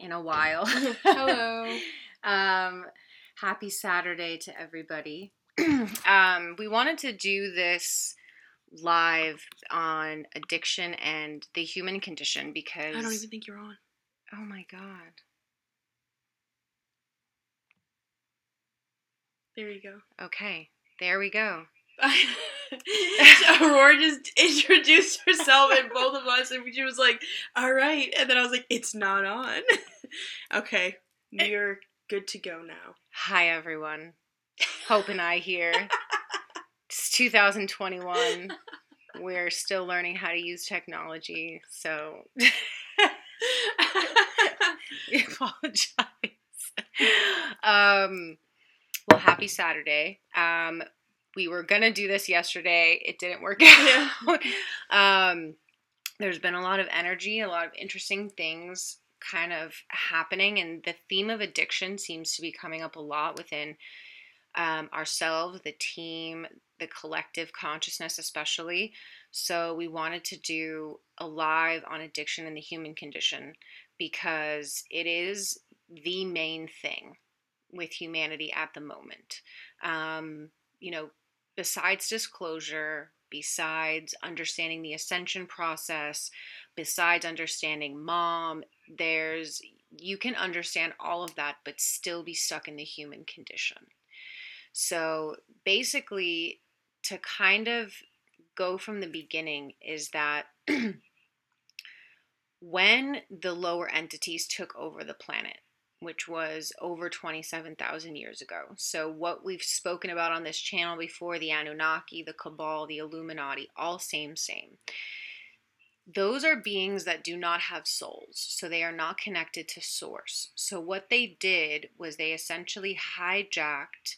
in a while. Hello. um, happy Saturday to everybody. um, we wanted to do this live on addiction and the human condition because I don't even think you're on. Oh my god. There you go. Okay, there we go. so Aurora just introduced herself and both of us, and she was like, "All right," and then I was like, "It's not on." okay, we're good to go now. Hi everyone. Hope and I here. It's 2021. We're still learning how to use technology, so we apologize. Um, well, happy Saturday. Um, we were gonna do this yesterday. It didn't work out. um, there's been a lot of energy, a lot of interesting things kind of happening, and the theme of addiction seems to be coming up a lot within um, ourselves, the team, the collective consciousness, especially. So we wanted to do a live on addiction and the human condition because it is the main thing with humanity at the moment. Um, you know, besides disclosure, besides understanding the ascension process, besides understanding mom, there's you can understand all of that but still be stuck in the human condition. So basically, to kind of go from the beginning is that when the lower entities took over the planet, which was over 27,000 years ago. So, what we've spoken about on this channel before the Anunnaki, the Cabal, the Illuminati, all same, same. Those are beings that do not have souls, so they are not connected to source. So, what they did was they essentially hijacked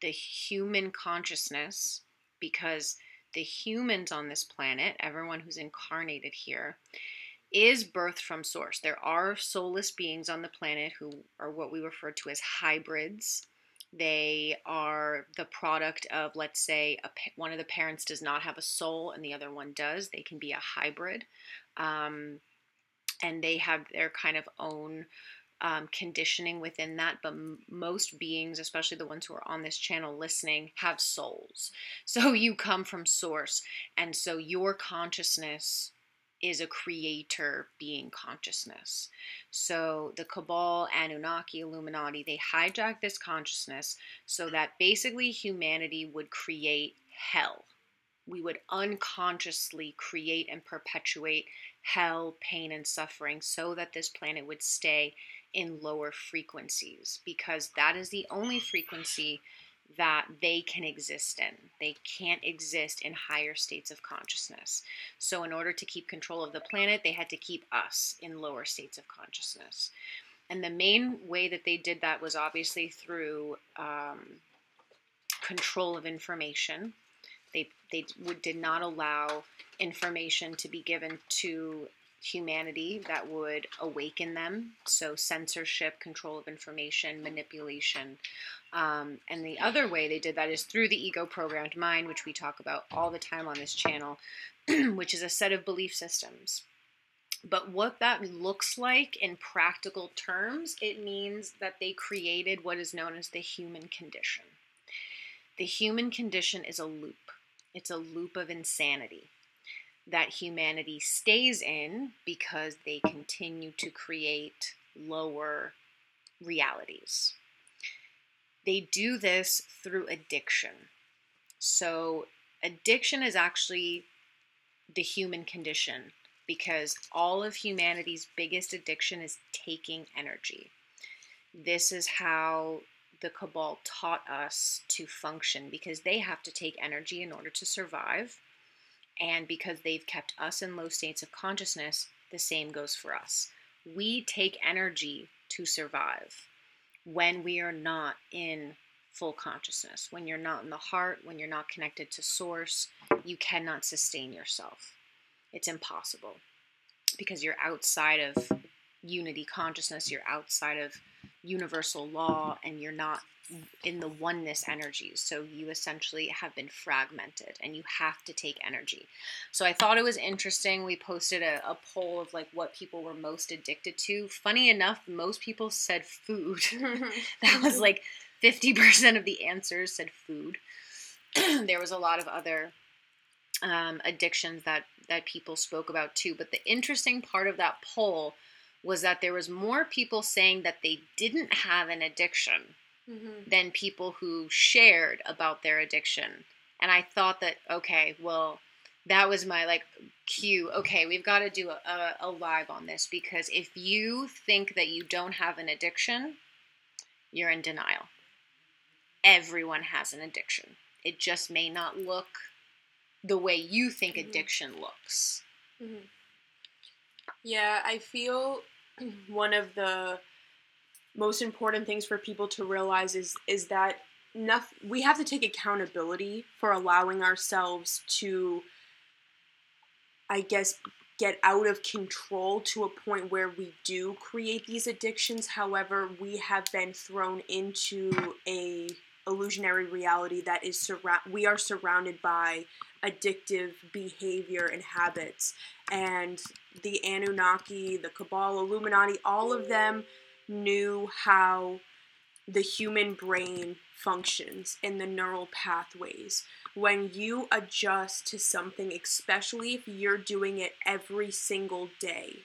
the human consciousness because the humans on this planet, everyone who's incarnated here, is birthed from source. There are soulless beings on the planet who are what we refer to as hybrids. They are the product of, let's say, a, one of the parents does not have a soul and the other one does. They can be a hybrid. Um, and they have their kind of own um, conditioning within that, but m- most beings, especially the ones who are on this channel listening, have souls. So you come from source, and so your consciousness is a creator being consciousness. So the Cabal, Anunnaki, Illuminati, they hijack this consciousness so that basically humanity would create hell. We would unconsciously create and perpetuate hell, pain, and suffering so that this planet would stay in lower frequencies because that is the only frequency that they can exist in. They can't exist in higher states of consciousness. So, in order to keep control of the planet, they had to keep us in lower states of consciousness. And the main way that they did that was obviously through um, control of information. They, they would, did not allow information to be given to humanity that would awaken them. So, censorship, control of information, manipulation. Um, and the other way they did that is through the ego programmed mind, which we talk about all the time on this channel, which is a set of belief systems. But what that looks like in practical terms, it means that they created what is known as the human condition. The human condition is a loop, it's a loop of insanity that humanity stays in because they continue to create lower realities. They do this through addiction. So, addiction is actually the human condition because all of humanity's biggest addiction is taking energy. This is how the cabal taught us to function because they have to take energy in order to survive and because they've kept us in low states of consciousness, the same goes for us. We take energy to survive when we are not in full consciousness. When you're not in the heart, when you're not connected to source, you cannot sustain yourself. It's impossible because you're outside of unity consciousness, you're outside of universal law and you're not in the oneness energies. So you essentially have been fragmented and you have to take energy. So I thought it was interesting. We posted a, a poll of like what people were most addicted to. Funny enough, most people said food. that was like 50% of the answers said food. there was a lot of other um, addictions that that people spoke about too. But the interesting part of that poll was that there was more people saying that they didn't have an addiction mm-hmm. than people who shared about their addiction. And I thought that, okay, well, that was my like cue. Okay, we've got to do a, a, a live on this because if you think that you don't have an addiction, you're in denial. Everyone has an addiction. It just may not look the way you think mm-hmm. addiction looks. Mm-hmm. Yeah, I feel one of the most important things for people to realize is is that nothing, we have to take accountability for allowing ourselves to I guess get out of control to a point where we do create these addictions. However we have been thrown into a illusionary reality that is surround we are surrounded by addictive behavior and habits. And the anunnaki the cabal illuminati all of them knew how the human brain functions and the neural pathways. When you adjust to something, especially if you're doing it every single day,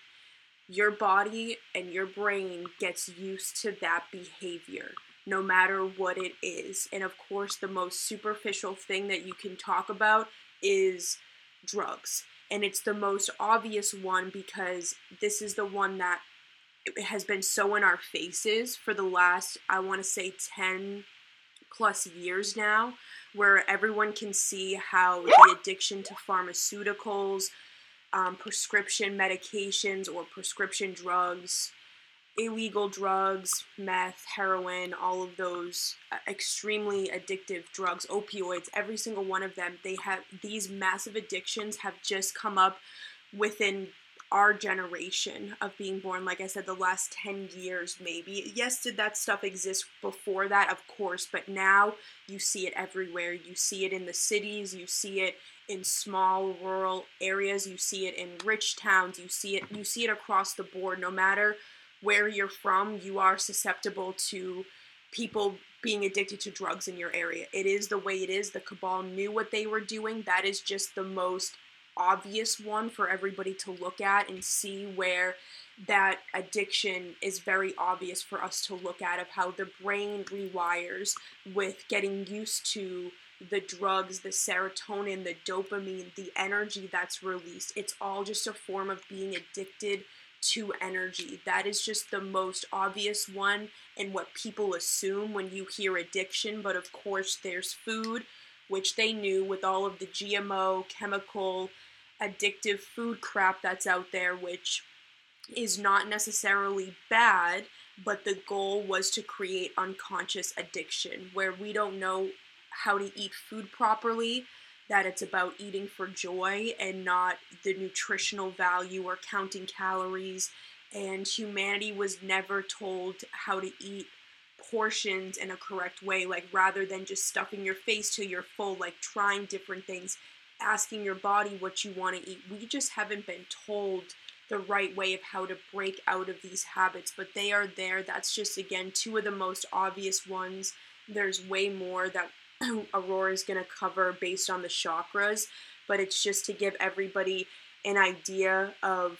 your body and your brain gets used to that behavior no matter what it is. And of course, the most superficial thing that you can talk about is drugs. And it's the most obvious one because this is the one that has been so in our faces for the last, I want to say, 10 plus years now, where everyone can see how the addiction to pharmaceuticals, um, prescription medications, or prescription drugs, illegal drugs, meth, heroin, all of those uh, extremely addictive drugs, opioids, every single one of them, they have these massive addictions have just come up within our generation of being born like i said the last 10 years maybe. Yes did that stuff exist before that? Of course but now you see it everywhere. You see it in the cities you see it in small rural areas you see it in rich towns you see it you see it across the board. No matter where you're from you are susceptible to people being addicted to drugs in your area. It is the way it is. The cabal knew what they were doing. That is just the most obvious one for everybody to look at and see where that addiction is very obvious for us to look at of how the brain rewires with getting used to the drugs, the serotonin, the dopamine, the energy that's released. It's all just a form of being addicted to energy. That is just the most obvious one and what people assume when you hear addiction. But of course, there's food, which they knew with all of the GMO, chemical, addictive food crap that's out there, which is not necessarily bad, but the goal was to create unconscious addiction where we don't know how to eat food properly, that it's about eating for joy and not the nutritional value or counting calories. And humanity was never told how to eat portions in a correct way, like rather than just stuffing your face till you're full, like trying different things asking your body what you want to eat. We just haven't been told the right way of how to break out of these habits, but they are there. That's just, again, two of the most obvious ones. There's way more that Aurora is going to cover based on the chakras, but it's just to give everybody an idea of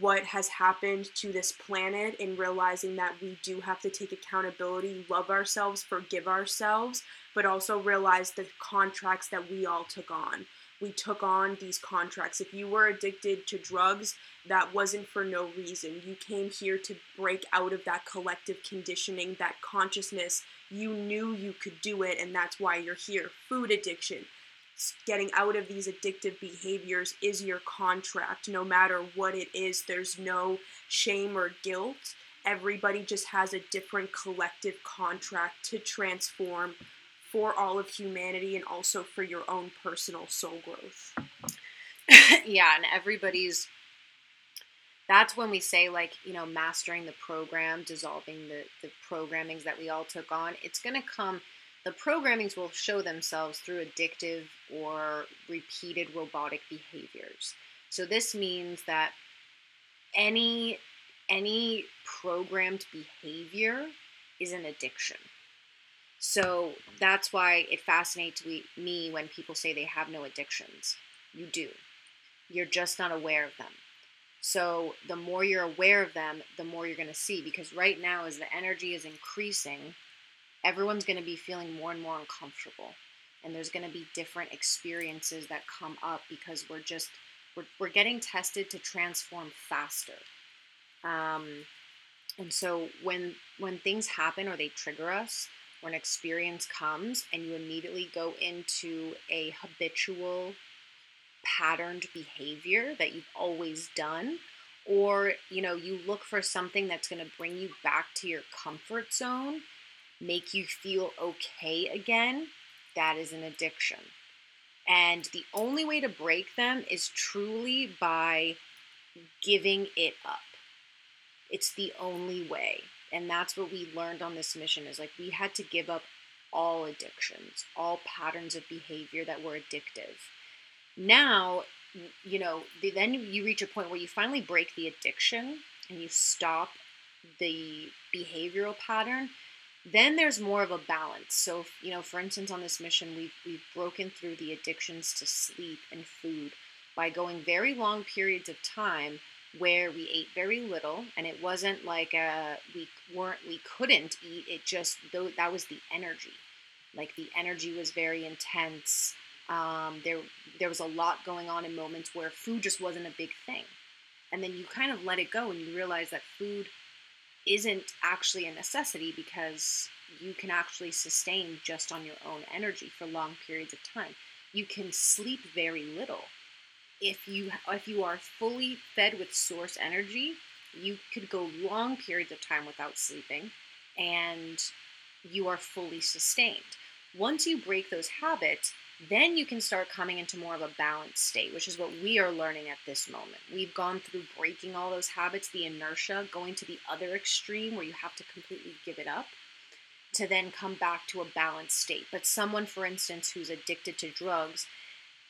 what has happened to this planet and realizing that we do have to take accountability, love ourselves, forgive ourselves, but also realize the contracts that we all took on we took on these contracts. If you were addicted to drugs, that wasn't for no reason. You came here to break out of that collective conditioning, that consciousness. You knew you could do it, and that's why you're here. Food addiction. Getting out of these addictive behaviors is your contract. No matter what it is, there's no shame or guilt. Everybody just has a different collective contract to transform for all of humanity and also for your own personal soul growth. yeah, and everybody's that's when we say like you know mastering the program dissolving the the programmings that we all took on it's going to come the programmings will show themselves through addictive or repeated robotic behaviors. So this means that any any programmed behavior is an addiction. So that's why it fascinates me when people say they have no addictions. You do. You're just not aware of them. So the more you're aware of them, the more you're going to see. Because right now, as the energy is increasing, everyone's going to be feeling more and more uncomfortable. And there's going to be different experiences that come up because we're just, we're, we're getting tested to transform faster. Um, and so when when things happen or they trigger us, when experience comes and you immediately go into a habitual patterned behavior that you've always done or you know you look for something that's going to bring you back to your comfort zone make you feel okay again that is an addiction. And the only way to break them is truly by giving it up. It's the only way. And that's what we learned on this mission is like we had to give up all addictions all patterns of behavior that were addictive. Now you know then you reach a point where you finally break the addiction and you stop the behavioral pattern then there's more of a balance. So you know for instance on this mission we've, we've broken through the addictions to sleep and food by going very long periods of time where we ate very little and it wasn't like a, we weren't we couldn't eat. It just though that was the energy. Like the energy was very intense. Um, there, there was a lot going on in moments where food just wasn't a big thing. And then you kind of let it go and you realize that food isn't actually a necessity because you can actually sustain just on your own energy for long periods of time. You can sleep very little. If you if you are fully fed with source energy, you could go long periods of time without sleeping and you are fully sustained. Once you break those habits, then you can start coming into more of a balanced state, which is what we are learning at this moment. We've gone through breaking all those habits, the inertia, going to the other extreme where you have to completely give it up to then come back to a balanced state. But someone, for instance, who's addicted to drugs,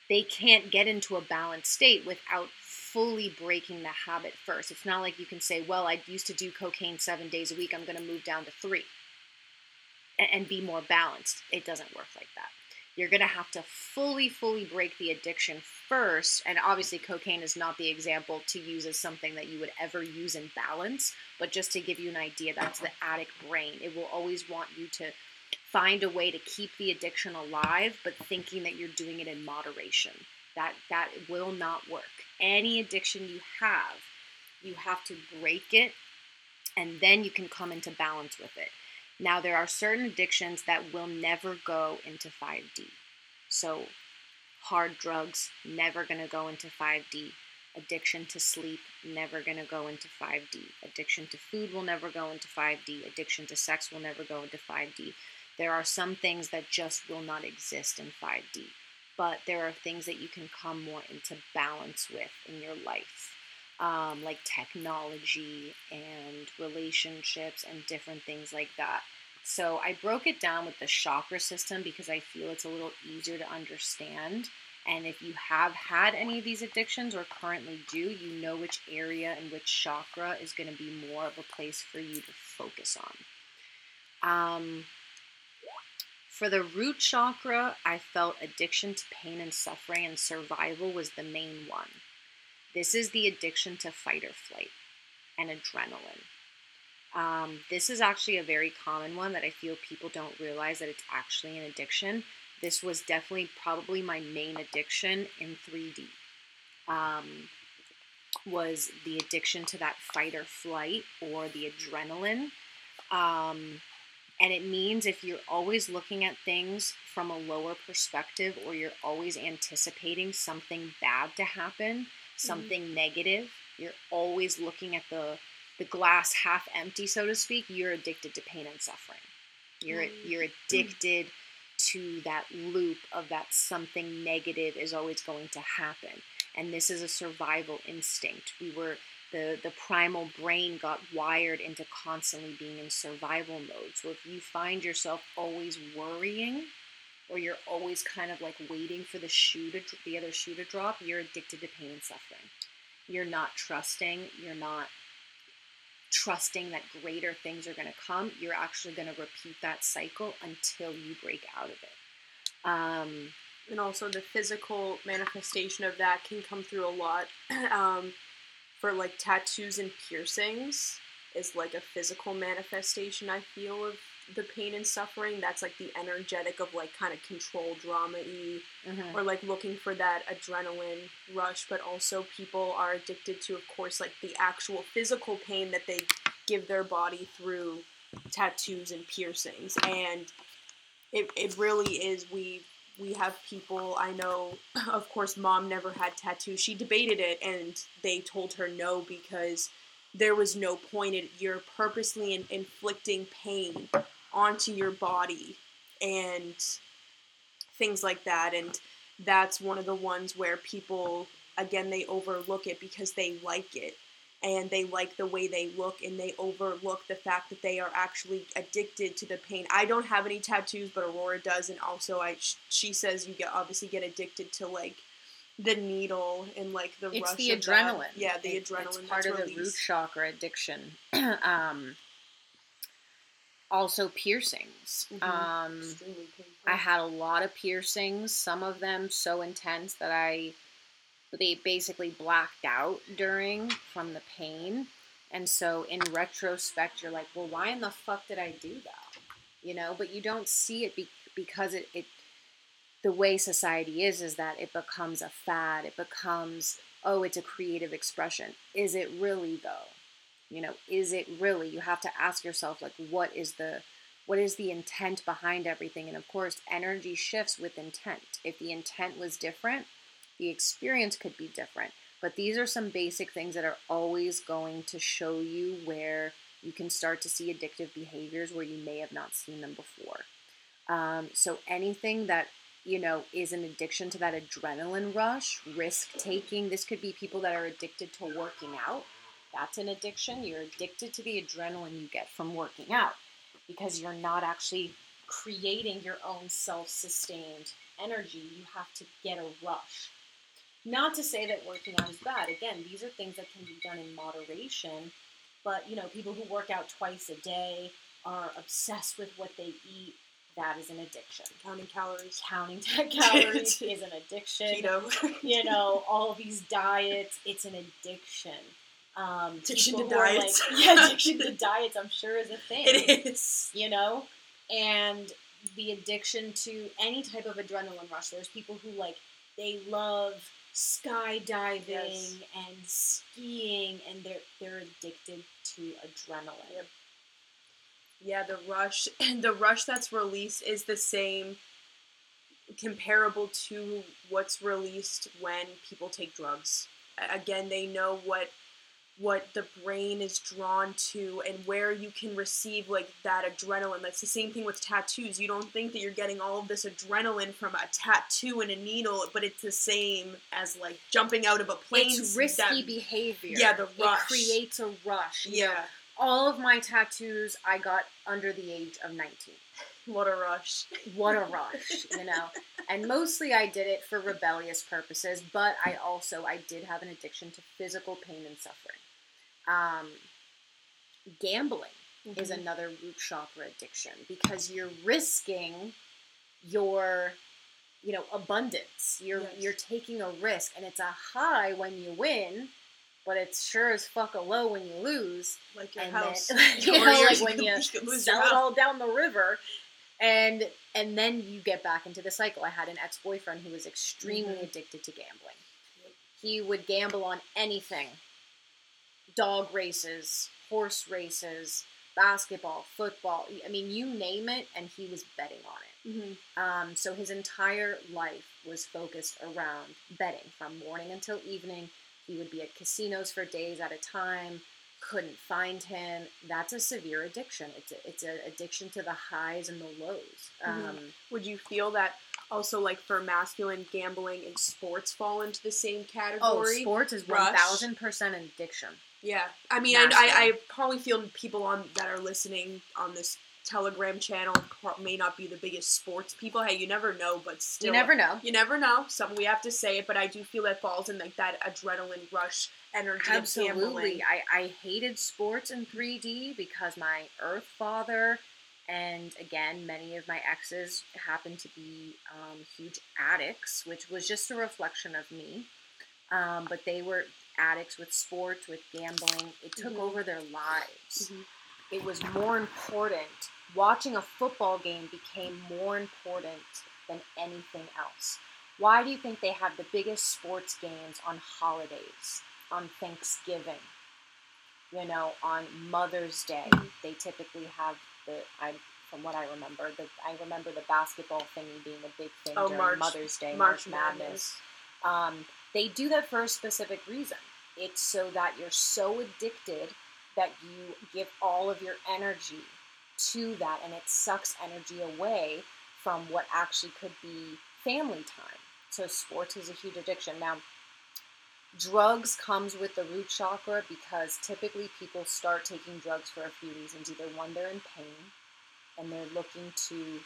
they can't get into a balanced state without fully breaking the habit first. It's not like you can say, well, I used to do cocaine seven days a week, I'm going to move down to three and be more balanced. It doesn't work like that you're going to have to fully, fully break the addiction first. And obviously, cocaine is not the example to use as something that you would ever use in balance, but just to give you an idea, that's the addict brain. It will always want you to find a way to keep the addiction alive, but thinking that you're doing it in moderation. That that will not work. Any addiction you have, you have to break it and then you can come into balance with it. Now, there are certain addictions that will never go into 5D. So, hard drugs, never going to go into 5D. Addiction to sleep, never going to go into 5D. Addiction to food will never go into 5D. Addiction to sex will never go into 5D. There are some things that just will not exist in 5D, but there are things that you can come more into balance with in your life um, like technology and relationships and different things like that. So I broke it down with the chakra system because I feel it's a little easier to understand. And if you have had any of these addictions or currently do, you know which area and which chakra is going to be more of a place for you to focus on. Um, for the root chakra, I felt addiction to pain and suffering and survival was the main one. This is the addiction to fight or flight and adrenaline. Um, this is actually a very common one that I feel people don't realize that it's actually an addiction. This was definitely probably my main addiction in 3D. Um, was the addiction to that fight or flight or the adrenaline. Um, and it means if you're always looking at things from a lower perspective or you're always anticipating something bad to happen, something mm-hmm. negative, you're always looking at the the glass half empty, so to speak, you're addicted to pain and suffering. You're mm-hmm. you're addicted to that loop of that something negative is always going to happen. And this is a survival instinct. We were the the primal brain got wired into constantly being in survival mode. So if you find yourself always worrying or you're always kind of like waiting for the shoe to the other shoe to drop, you're addicted to pain and suffering. You're not trusting, you're not trusting that greater things are going to come. You're actually going to repeat that cycle until you break out of it. Um, and also the physical manifestation of that can come through a lot. um, for like tattoos and piercings is like a physical manifestation I feel of the pain and suffering. That's like the energetic of like kind of control drama y mm-hmm. or like looking for that adrenaline rush, but also people are addicted to of course like the actual physical pain that they give their body through tattoos and piercings. And it, it really is we we have people I know, of course, mom never had tattoos. She debated it and they told her no because there was no point in you're purposely in, inflicting pain onto your body and things like that. And that's one of the ones where people, again, they overlook it because they like it and they like the way they look and they overlook the fact that they are actually addicted to the pain. I don't have any tattoos, but Aurora does, and also I she says you get obviously get addicted to like the needle and like the it's rush the adrenaline. That. Yeah, the it, adrenaline. It's part of released. the root chakra addiction. um, also piercings. Mm-hmm. Um, I had a lot of piercings. Some of them so intense that I they basically blacked out during from the pain. And so in retrospect, you're like, well, why in the fuck did I do that? You know, but you don't see it be- because it, it, the way society is, is that it becomes a fad. It becomes, oh, it's a creative expression. Is it really though? You know, is it really? You have to ask yourself, like, what is the, what is the intent behind everything? And of course, energy shifts with intent. If the intent was different, the experience could be different. But these are some basic things that are always going to show you where you can start to see addictive behaviors where you may have not seen them before. Um, so anything that you know is an addiction to that adrenaline rush, risk taking. This could be people that are addicted to working out. That's an addiction. You're addicted to the adrenaline you get from working out because you're not actually creating your own self-sustained energy. You have to get a rush. Not to say that working out is bad. Again, these are things that can be done in moderation. But you know, people who work out twice a day are obsessed with what they eat. That is an addiction. Counting calories. Counting calories is an addiction. Keto. you know, all these diets, it's an addiction. Um, addiction to diets. Like, yeah, addiction to diets, I'm sure is a thing. It is. You know? And the addiction to any type of adrenaline rush. There's people who like, they love skydiving yes. and skiing and they're they're addicted to adrenaline. Yep. Yeah, the rush and the rush that's released is the same comparable to what's released when people take drugs. Again, they know what what the brain is drawn to and where you can receive like that adrenaline. That's the same thing with tattoos. You don't think that you're getting all of this adrenaline from a tattoo and a needle, but it's the same as like jumping out of a plane. It's risky that, behavior. Yeah, the rush. It creates a rush. Yeah. Know? All of my tattoos I got under the age of 19. What a rush. What a rush, you know. And mostly I did it for rebellious purposes, but I also I did have an addiction to physical pain and suffering. Um, gambling mm-hmm. is another root chakra addiction because you're risking your you know abundance. You're yes. you're taking a risk and it's a high when you win but it's sure as fuck a low when you lose. Like your and house. then, you know, like when you, you sell it all down the river and and then you get back into the cycle. I had an ex-boyfriend who was extremely mm-hmm. addicted to gambling. He would gamble on anything dog races, horse races, basketball, football. I mean, you name it, and he was betting on it. Mm-hmm. Um, so his entire life was focused around betting from morning until evening. He would be at casinos for days at a time. Couldn't find him. That's a severe addiction. It's a, it's an addiction to the highs and the lows. Mm-hmm. Um, would you feel that also like for masculine gambling and sports fall into the same category? Oh, sports is one thousand percent an addiction. Yeah, I mean, I, I, I probably feel people on that are listening on this Telegram channel may not be the biggest sports people. Hey, you never know, but still, you never know. You never know. Something we have to say it, but I do feel that falls in like that adrenaline rush energy. Absolutely, I I hated sports in 3D because my Earth father and again, many of my exes happened to be um, huge addicts, which was just a reflection of me. Um, but they were addicts with sports, with gambling. It took mm-hmm. over their lives. Mm-hmm. It was more important. Watching a football game became more important than anything else. Why do you think they have the biggest sports games on holidays, on Thanksgiving? You know, on Mother's Day, mm-hmm. they typically have the I'm from what I remember, the I remember the basketball thingy being a big thing oh, during March, Mother's Day, March, March Madness. Madness. Um, they do that for a specific reason. It's so that you're so addicted that you give all of your energy to that, and it sucks energy away from what actually could be family time. So sports is a huge addiction. Now, drugs comes with the root chakra because typically people start taking drugs for a few reasons. Either one, they're in pain, and they're looking to.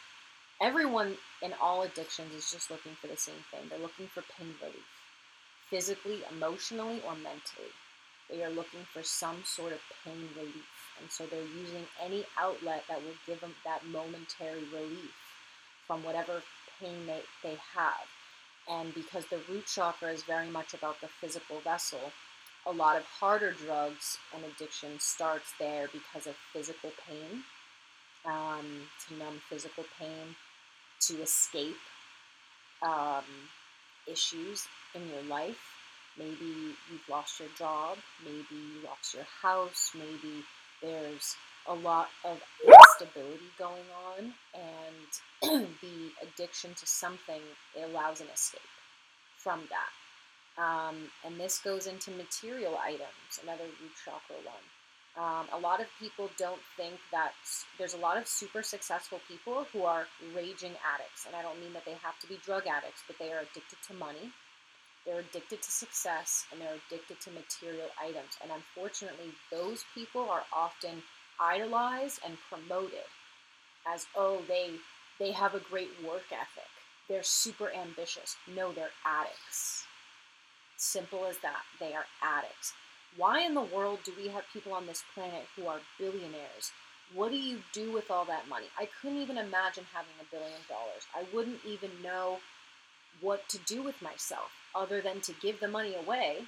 Everyone in all addictions is just looking for the same thing. They're looking for pain relief physically, emotionally, or mentally. They are looking for some sort of pain relief. And so they're using any outlet that will give them that momentary relief from whatever pain they, they have. And because the root chakra is very much about the physical vessel, a lot of harder drugs and addiction starts there because of physical pain, um, to numb physical pain, to escape um, issues in your life. Maybe you've lost your job, maybe you lost your house, maybe there's a lot of instability going on, and the addiction to something allows an escape from that. Um, and this goes into material items, another root chakra one. Um, a lot of people don't think that there's a lot of super successful people who are raging addicts. And I don't mean that they have to be drug addicts, but they are addicted to money. They're addicted to success and they're addicted to material items. And unfortunately, those people are often idolized and promoted as, oh, they they have a great work ethic. They're super ambitious. No, they're addicts. Simple as that. They are addicts. Why in the world do we have people on this planet who are billionaires? What do you do with all that money? I couldn't even imagine having a billion dollars. I wouldn't even know what to do with myself other than to give the money away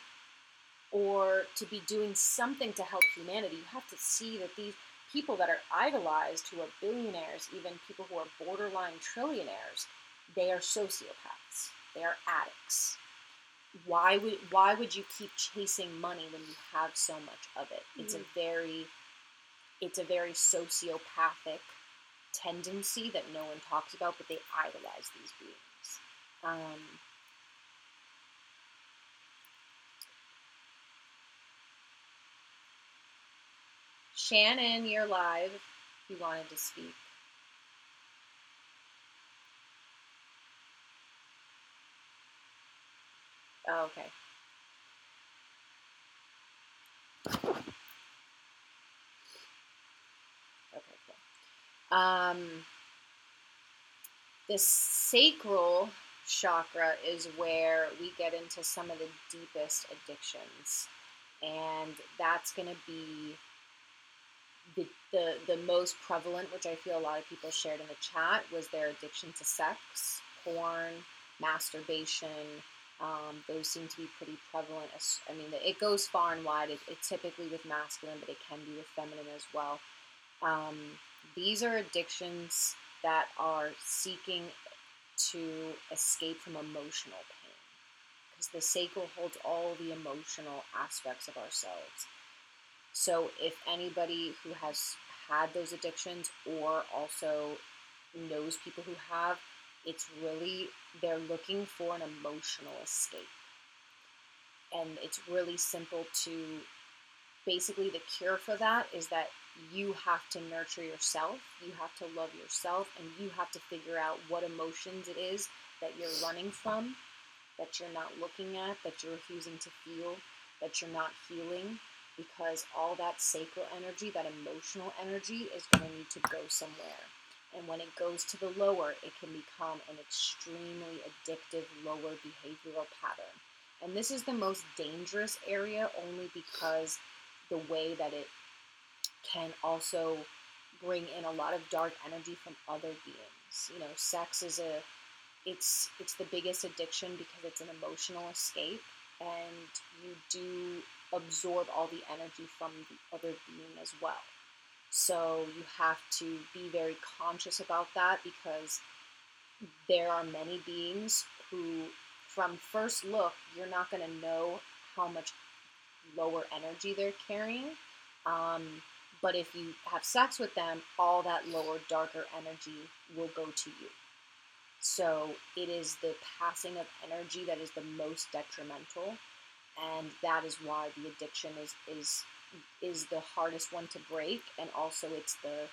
or to be doing something to help humanity. You have to see that these people that are idolized, who are billionaires, even people who are borderline trillionaires, they are sociopaths. They are addicts. Why would why would you keep chasing money when you have so much of it? It's mm-hmm. a very it's a very sociopathic tendency that no one talks about, but they idolize these beings. Um, Shannon, you're live you wanted to speak. Oh, okay. Okay, cool. Um, the sacral chakra is where we get into some of the deepest addictions. And that's going to be the, the, the most prevalent, which I feel a lot of people shared in the chat, was their addiction to sex, porn, masturbation. Um, those seem to be pretty prevalent. I mean, it goes far and wide. It, it typically with masculine, but it can be with feminine as well. Um, these are addictions that are seeking to escape from emotional pain because the sacral holds all the emotional aspects of ourselves. So if anybody who has had those addictions or also knows people who have, it's really, they're looking for an emotional escape. And it's really simple to basically the cure for that is that you have to nurture yourself, you have to love yourself, and you have to figure out what emotions it is that you're running from, that you're not looking at, that you're refusing to feel, that you're not healing, because all that sacral energy, that emotional energy, is going to need to go somewhere. And when it goes to the lower, it can become an extremely addictive lower behavioral pattern. And this is the most dangerous area only because the way that it can also bring in a lot of dark energy from other beings. You know, sex is a it's it's the biggest addiction because it's an emotional escape and you do absorb all the energy from the other being as well. So you have to be very conscious about that because there are many beings who, from first look, you're not going to know how much lower energy they're carrying. Um, but if you have sex with them, all that lower, darker energy will go to you. So it is the passing of energy that is the most detrimental, and that is why the addiction is is is the hardest one to break, and also it's the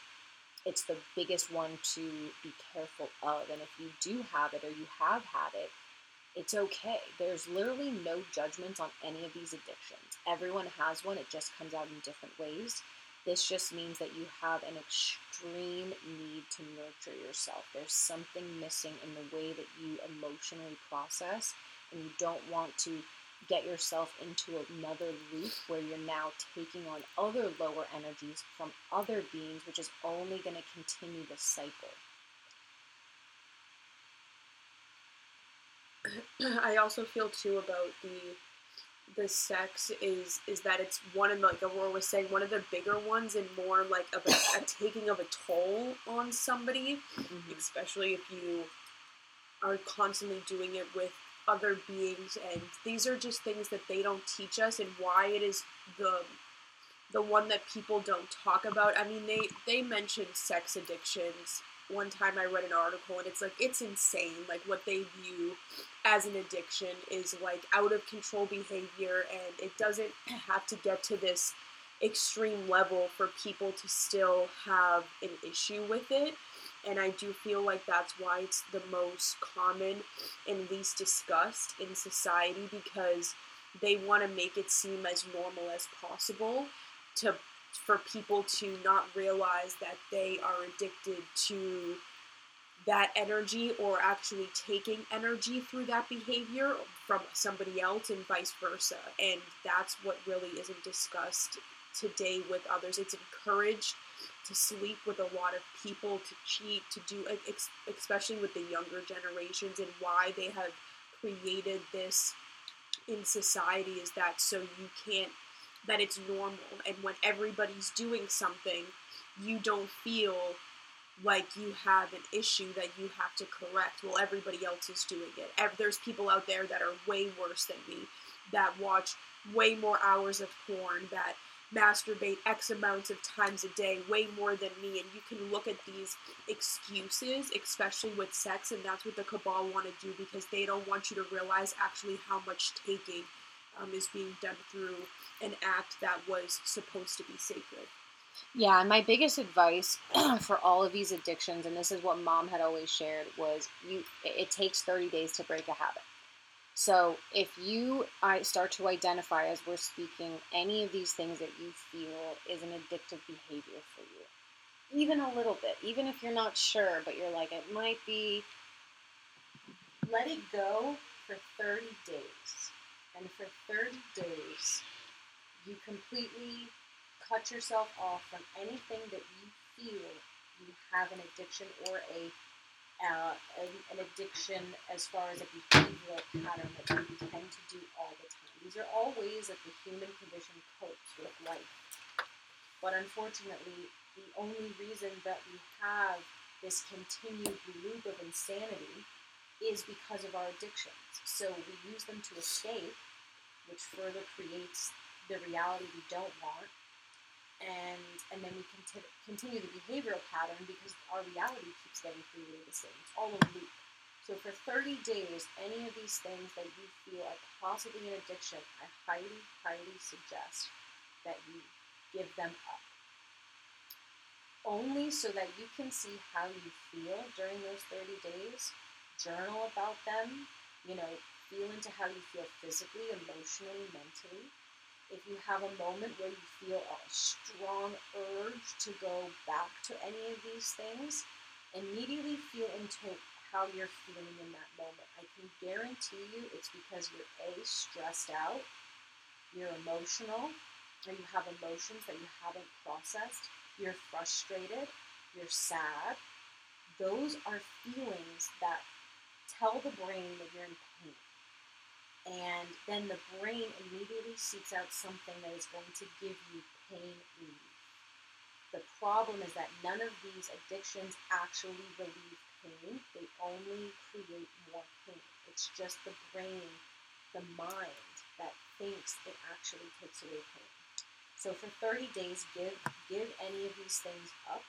it's the biggest one to be careful of. And if you do have it or you have had it, it's okay. There's literally no judgments on any of these addictions. Everyone has one, it just comes out in different ways. This just means that you have an extreme need to nurture yourself. There's something missing in the way that you emotionally process, and you don't want to get yourself into another loop where you're now taking on other lower energies from other beings, which is only going to continue the cycle. I also feel too about the the sex is is that it's one of the, like Aurora was saying one of the bigger ones and more like of a, a taking of a toll on somebody, mm-hmm. especially if you are constantly doing it with other beings and these are just things that they don't teach us and why it is the the one that people don't talk about. I mean they they mentioned sex addictions. One time I read an article and it's like it's insane. Like what they view as an addiction is like out of control behavior and it doesn't have to get to this extreme level for people to still have an issue with it and I do feel like that's why it's the most common and least discussed in society because they want to make it seem as normal as possible to for people to not realize that they are addicted to that energy or actually taking energy through that behavior from somebody else and vice versa. And that's what really isn't discussed today with others. It's encouraged to sleep with a lot of people, to cheat, to do, especially with the younger generations, and why they have created this in society is that so you can't that it's normal and when everybody's doing something you don't feel like you have an issue that you have to correct while everybody else is doing it there's people out there that are way worse than me that watch way more hours of porn that masturbate X amounts of times a day, way more than me. And you can look at these excuses, especially with sex, and that's what the cabal want to do because they don't want you to realize actually how much taking um, is being done through an act that was supposed to be sacred. Yeah, and my biggest advice for all of these addictions, and this is what mom had always shared, was you. It takes thirty days to break a habit. So if you I start to identify as we're speaking any of these things that you feel is an addictive behavior for you, even a little bit, even if you're not sure, but you're like it might be. Let it go for thirty days and for 30 days, you completely cut yourself off from anything that you feel you have an addiction or a uh, an, an, addiction as far as a behavioral pattern that you tend to do all the time. These are all ways that the human condition copes with life. But unfortunately, the only reason that we have this continued loop of insanity is because of our addictions. So we use them to escape, which further creates the reality we don't want. And, and then we conti- continue the behavioral pattern because our reality keeps getting created the same. It's all a loop. So for 30 days, any of these things that you feel are possibly an addiction, I highly, highly suggest that you give them up. Only so that you can see how you feel during those 30 days, journal about them, you know, feel into how you feel physically, emotionally, mentally, if you have a moment where you feel a strong urge to go back to any of these things, immediately feel into how you're feeling in that moment. I can guarantee you it's because you're A, stressed out, you're emotional, or you have emotions that you haven't processed, you're frustrated, you're sad. Those are feelings that tell the brain that you're in and then the brain immediately seeks out something that is going to give you pain relief. The problem is that none of these addictions actually relieve pain, they only create more pain. It's just the brain, the mind, that thinks it actually takes away pain. So for 30 days, give give any of these things up.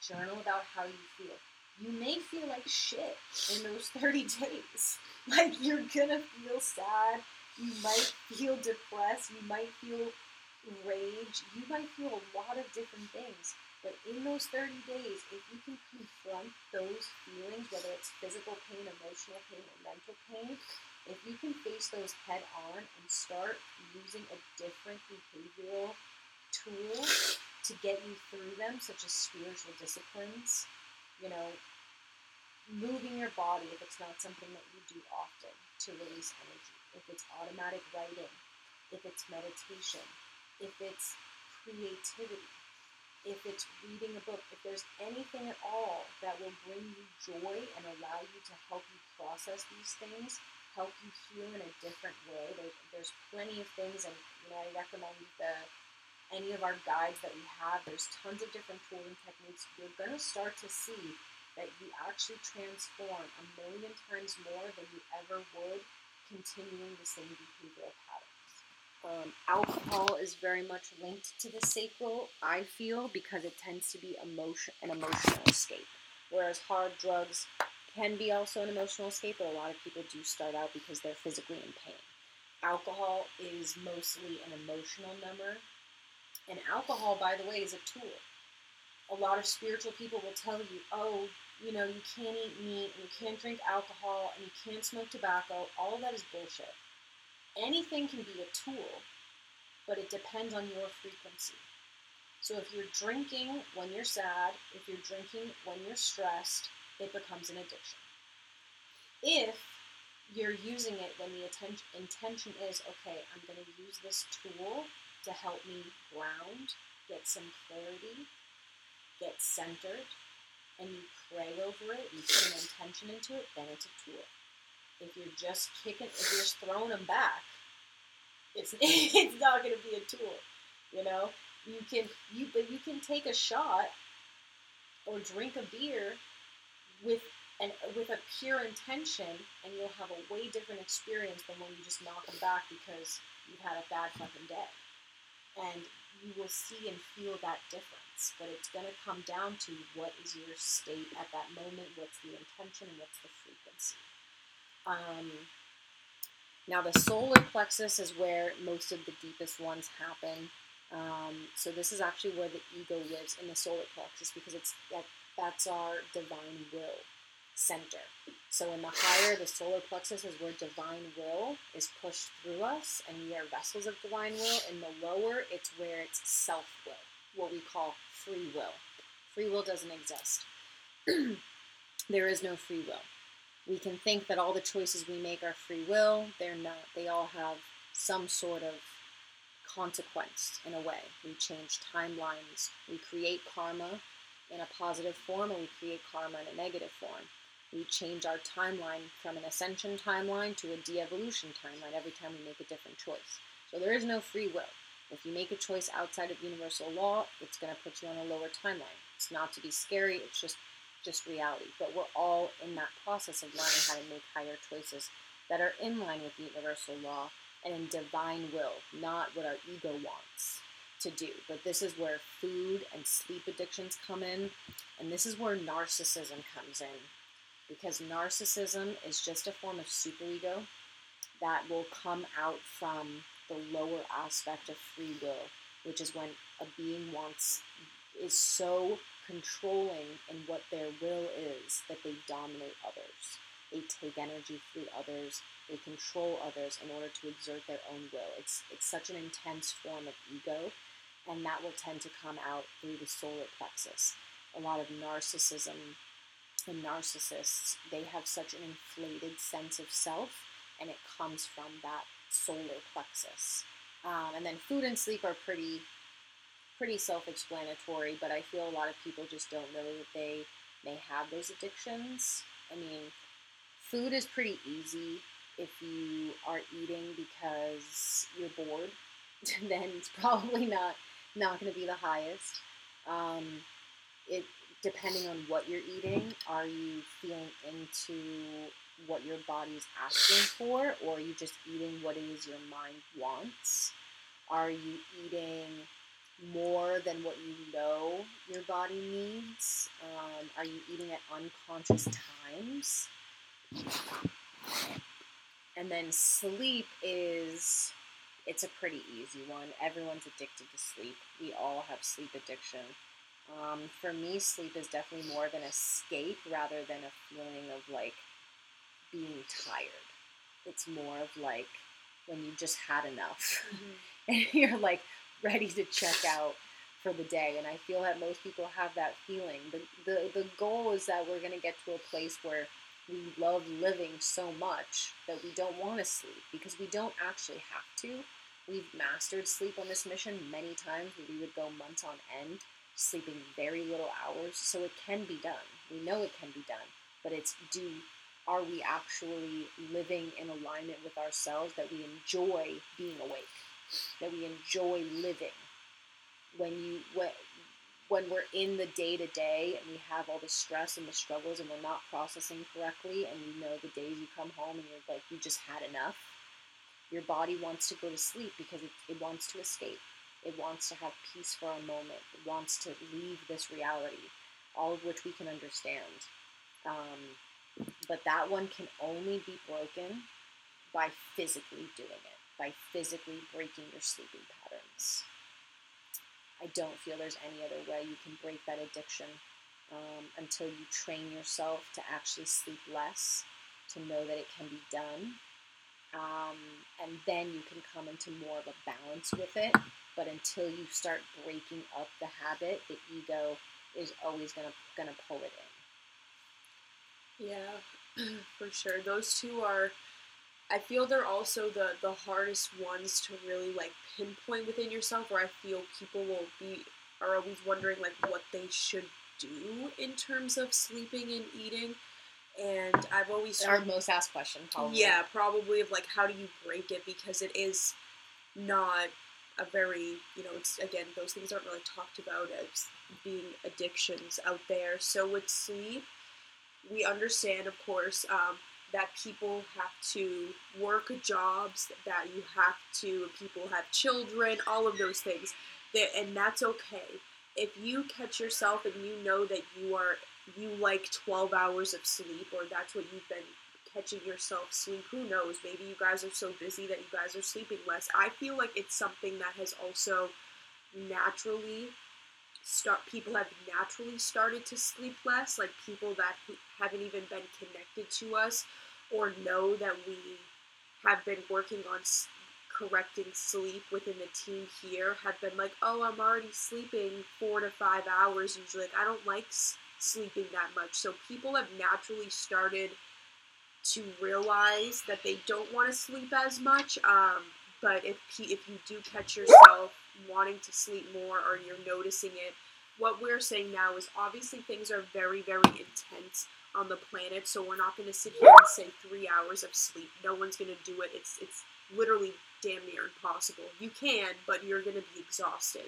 Journal about how you feel you may feel like shit in those 30 days. Like you're gonna feel sad, you might feel depressed, you might feel rage, you might feel a lot of different things. But in those 30 days, if you can confront those feelings, whether it's physical pain, emotional pain, or mental pain, if you can face those head on and start using a different behavioral tool to get you through them, such as spiritual disciplines, you know, moving your body if it's not something that you do often to release energy, if it's automatic writing, if it's meditation, if it's creativity, if it's reading a book, if there's anything at all that will bring you joy and allow you to help you process these things, help you heal in a different way. There's, there's plenty of things, and you know I recommend the any of our guides that we have. There's tons of different tools and techniques. You're gonna start to see that you actually transform a million times more than you ever would continuing the same behavioral patterns. Um, alcohol is very much linked to the sacral, I feel, because it tends to be emotion an emotional escape. Whereas hard drugs can be also an emotional escape, but a lot of people do start out because they're physically in pain. Alcohol is mostly an emotional number. And alcohol, by the way, is a tool a lot of spiritual people will tell you, oh, you know, you can't eat meat and you can't drink alcohol and you can't smoke tobacco. All of that is bullshit. Anything can be a tool, but it depends on your frequency. So if you're drinking when you're sad, if you're drinking when you're stressed, it becomes an addiction. If you're using it when the atten- intention is, okay, I'm going to use this tool to help me ground, get some clarity, get centered, and you pray over it, you put an intention into it, then it's a tool. If you're just kicking, if you're just throwing them back, it's it's not going to be a tool. You know, you can you but you can take a shot or drink a beer with and with a pure intention, and you'll have a way different experience than when you just knock them back because you've had a bad fucking day. And you will see and feel that difference but it's going to come down to what is your state at that moment, what's the intention, and what's the frequency. Um, now, the solar plexus is where most of the deepest ones happen. Um, so this is actually where the ego lives in the solar plexus because it's that that's our divine will center. So in the higher, the solar plexus is where divine will is pushed through us, and we are vessels of divine will. In the lower, it's where it's self will, what we call free will. Free will doesn't exist. there is no free will. We can think that all the choices we make are free will. They're not. They all have some sort of consequence in a way. We change timelines. We create karma in a positive form, and we create karma in a negative form. We change our timeline from an ascension timeline to a de evolution timeline every time we make a different choice. So there is no free will. If you make a choice outside of universal law, it's going to put you on a lower timeline. It's not to be scary, it's just just reality. But we're all in that process of learning how to make higher choices that are in line with universal law and in divine will, not what our ego wants to do. But this is where food and sleep addictions come in, and this is where narcissism comes in. Because narcissism is just a form of superego that will come out from the lower aspect of free will, which is when a being wants is so controlling in what their will is that they dominate others. they take energy through others, they control others in order to exert their own will. It's it's such an intense form of ego, and that will tend to come out through the solar plexus. A lot of narcissism and narcissists, they have such an inflated sense of self, and it comes from that solar plexus. Um, and then food and sleep are pretty pretty self-explanatory, but I feel a lot of people just don't know that they may have those addictions. I mean, food is pretty easy if you are eating because you're bored. then it's probably not not going to be the highest. Um, it depending on what you're eating, are you feeling into what your body's asking for, or are you just eating what it is your mind wants? Are you eating more than what you know your body needs? Um, are you eating at unconscious times? And then sleep is it's a pretty easy one. Everyone's addicted to sleep. We all have sleep addiction. Um, for me, sleep is definitely more of an escape rather than a feeling of like being tired. It's more of like when you just had enough mm-hmm. and you're like ready to check out for the day. And I feel that most people have that feeling. The, the, the goal is that we're going to get to a place where we love living so much that we don't want to sleep because we don't actually have to. We've mastered sleep on this mission many times where we would go months on end sleeping very little hours, so it can be done. We know it can be done, but it's do are we actually living in alignment with ourselves that we enjoy being awake, that we enjoy living. When you when, when we're in the day to day and we have all the stress and the struggles and we're not processing correctly, and you know the days you come home and you're like you just had enough, your body wants to go to sleep because it, it wants to escape it wants to have peace for a moment. It wants to leave this reality, all of which we can understand. Um, but that one can only be broken by physically doing it, by physically breaking your sleeping patterns. I don't feel there's any other way you can break that addiction um, until you train yourself to actually sleep less, to know that it can be done. Um, and then you can come into more of a balance with it but until you start breaking up the habit, the ego is always gonna gonna pull it in. Yeah, for sure. Those two are. I feel they're also the the hardest ones to really like pinpoint within yourself. Where I feel people will be are always wondering like what they should do in terms of sleeping and eating. And I've always our most asked question, probably. Yeah, probably of like how do you break it because it is not a very, you know, it's again, those things aren't really talked about as being addictions out there. So with sleep, we understand, of course, um, that people have to work jobs, that you have to, people have children, all of those things, that, and that's okay. If you catch yourself and you know that you are you like 12 hours of sleep or that's what you've been catching yourself sleep. Who knows? Maybe you guys are so busy that you guys are sleeping less. I feel like it's something that has also naturally start people have naturally started to sleep less like people that haven't even been connected to us or know that we have been working on correcting sleep within the team here have been like oh i'm already sleeping four to five hours usually like i don't like sleeping that much so people have naturally started to realize that they don't want to sleep as much. Um, but if if you do catch yourself wanting to sleep more or you're noticing it, what we're saying now is obviously things are very very intense on the planet. So we're not going to sit here and say three hours of sleep. No one's going to do it. It's it's literally damn near impossible. You can, but you're going to be exhausted.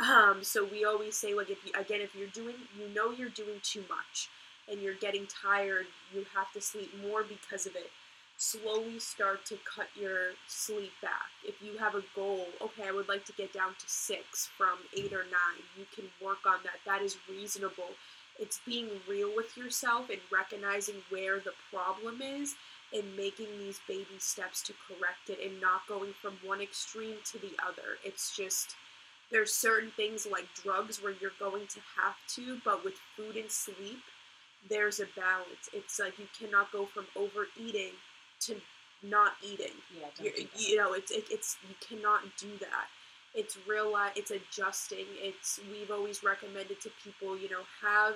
Um, so we always say like if you again if you're doing you know you're doing too much and you're getting tired, you have to sleep more because of it. Slowly start to cut your sleep back. If you have a goal, okay, I would like to get down to six from eight or nine, you can work on that. That is reasonable. It's being real with yourself and recognizing where the problem is and making these baby steps to correct it and not going from one extreme to the other. It's just there's certain things like drugs where you're going to have to, but with food and sleep, there's a balance. It's like you cannot go from overeating to not eating. Yeah, do you know, it's it, it's you cannot do that. It's real. life. It's adjusting. It's we've always recommended to people. You know, have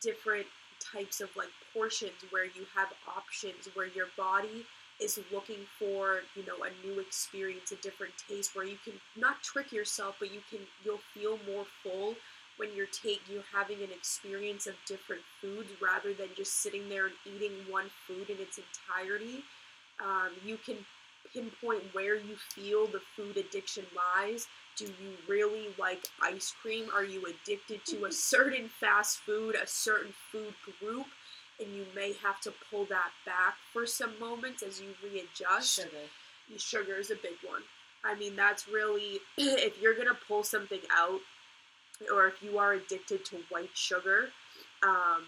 different types of like portions where you have options where your body is looking for you know a new experience a different taste where you can not trick yourself but you can you'll feel more full when you're take you're having an experience of different foods rather than just sitting there and eating one food in its entirety um, you can pinpoint where you feel the food addiction lies do you really like ice cream are you addicted to a certain fast food a certain food group and you may have to pull that back for some moments as you readjust Sugar. sugar is a big one. I mean, that's really if you're gonna pull something out, or if you are addicted to white sugar. Um,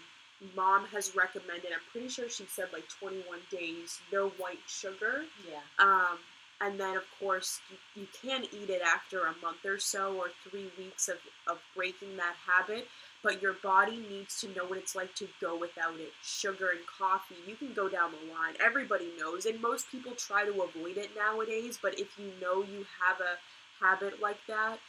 mom has recommended. I'm pretty sure she said like 21 days, no white sugar. Yeah. Um, and then of course you, you can eat it after a month or so or three weeks of, of breaking that habit but your body needs to know what it's like to go without it sugar and coffee you can go down the line everybody knows and most people try to avoid it nowadays but if you know you have a habit like that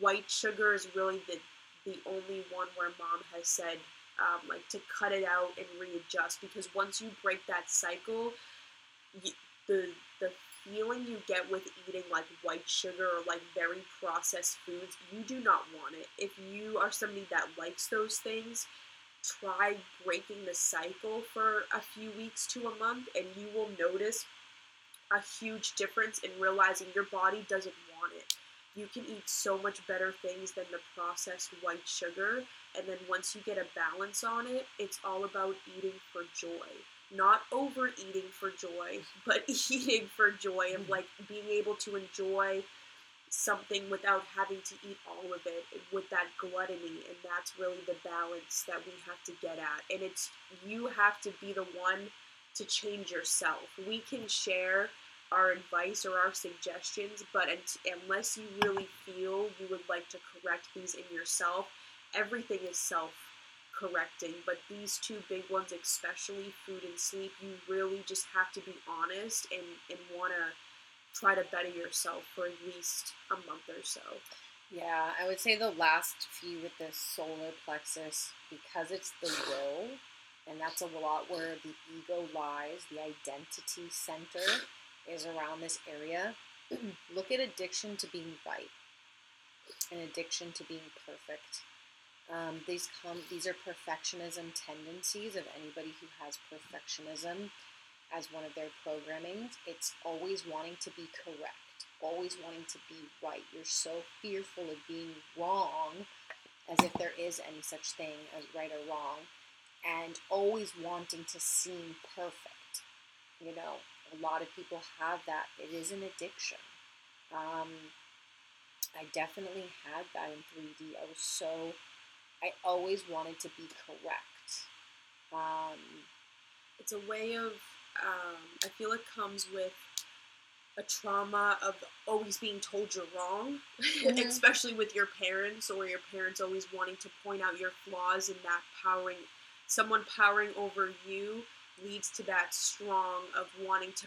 white sugar is really the the only one where mom has said um, like to cut it out and readjust because once you break that cycle you, the the feeling you get with eating like white sugar or like very processed foods, you do not want it. If you are somebody that likes those things, try breaking the cycle for a few weeks to a month and you will notice a huge difference in realizing your body doesn't want it. You can eat so much better things than the processed white sugar, and then once you get a balance on it, it's all about eating for joy. Not overeating for joy, but eating for joy of like being able to enjoy something without having to eat all of it with that gluttony and that's really the balance that we have to get at. And it's you have to be the one to change yourself. We can share our advice or our suggestions but un- unless you really feel you would like to correct these in yourself everything is self correcting, but these two big ones, especially food and sleep, you really just have to be honest and, and want to try to better yourself for at least a month or so. Yeah, I would say the last few with the solar plexus, because it's the will, and that's a lot where the ego lies, the identity center is around this area. Look at addiction to being right and addiction to being perfect. Um, these come these are perfectionism tendencies of anybody who has perfectionism as one of their programmings. It's always wanting to be correct, always wanting to be right. You're so fearful of being wrong, as if there is any such thing as right or wrong, and always wanting to seem perfect. You know, a lot of people have that. It is an addiction. Um, I definitely had that in 3D. I was so I always wanted to be correct. Um, It's a way of, um, I feel it comes with a trauma of always being told you're wrong, Mhm. especially with your parents or your parents always wanting to point out your flaws and that powering, someone powering over you leads to that strong of wanting to,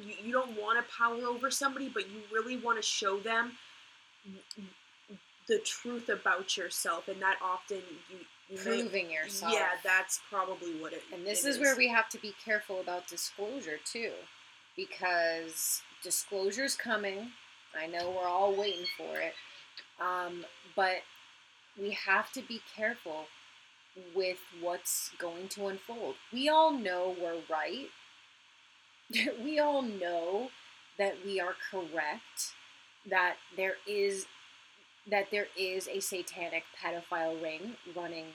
you, you don't want to power over somebody, but you really want to show them the truth about yourself and that often you, proving yourself. yeah that's probably what it And this it is where we have to be careful about disclosure too, because disclosure's coming. I know we're all waiting for it, um, but we have to be careful with what's going to unfold. We all know we're right. we all know that we are correct. That there is that there is a satanic pedophile ring running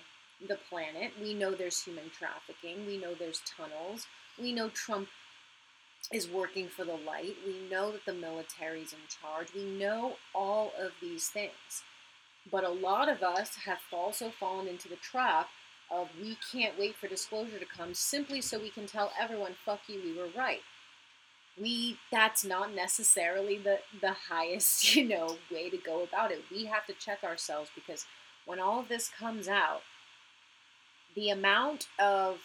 the planet. We know there's human trafficking. We know there's tunnels. We know Trump is working for the light. We know that the military's in charge. We know all of these things. But a lot of us have also fallen into the trap of we can't wait for disclosure to come simply so we can tell everyone, fuck you, we were right. We that's not necessarily the the highest, you know, way to go about it. We have to check ourselves because when all of this comes out, the amount of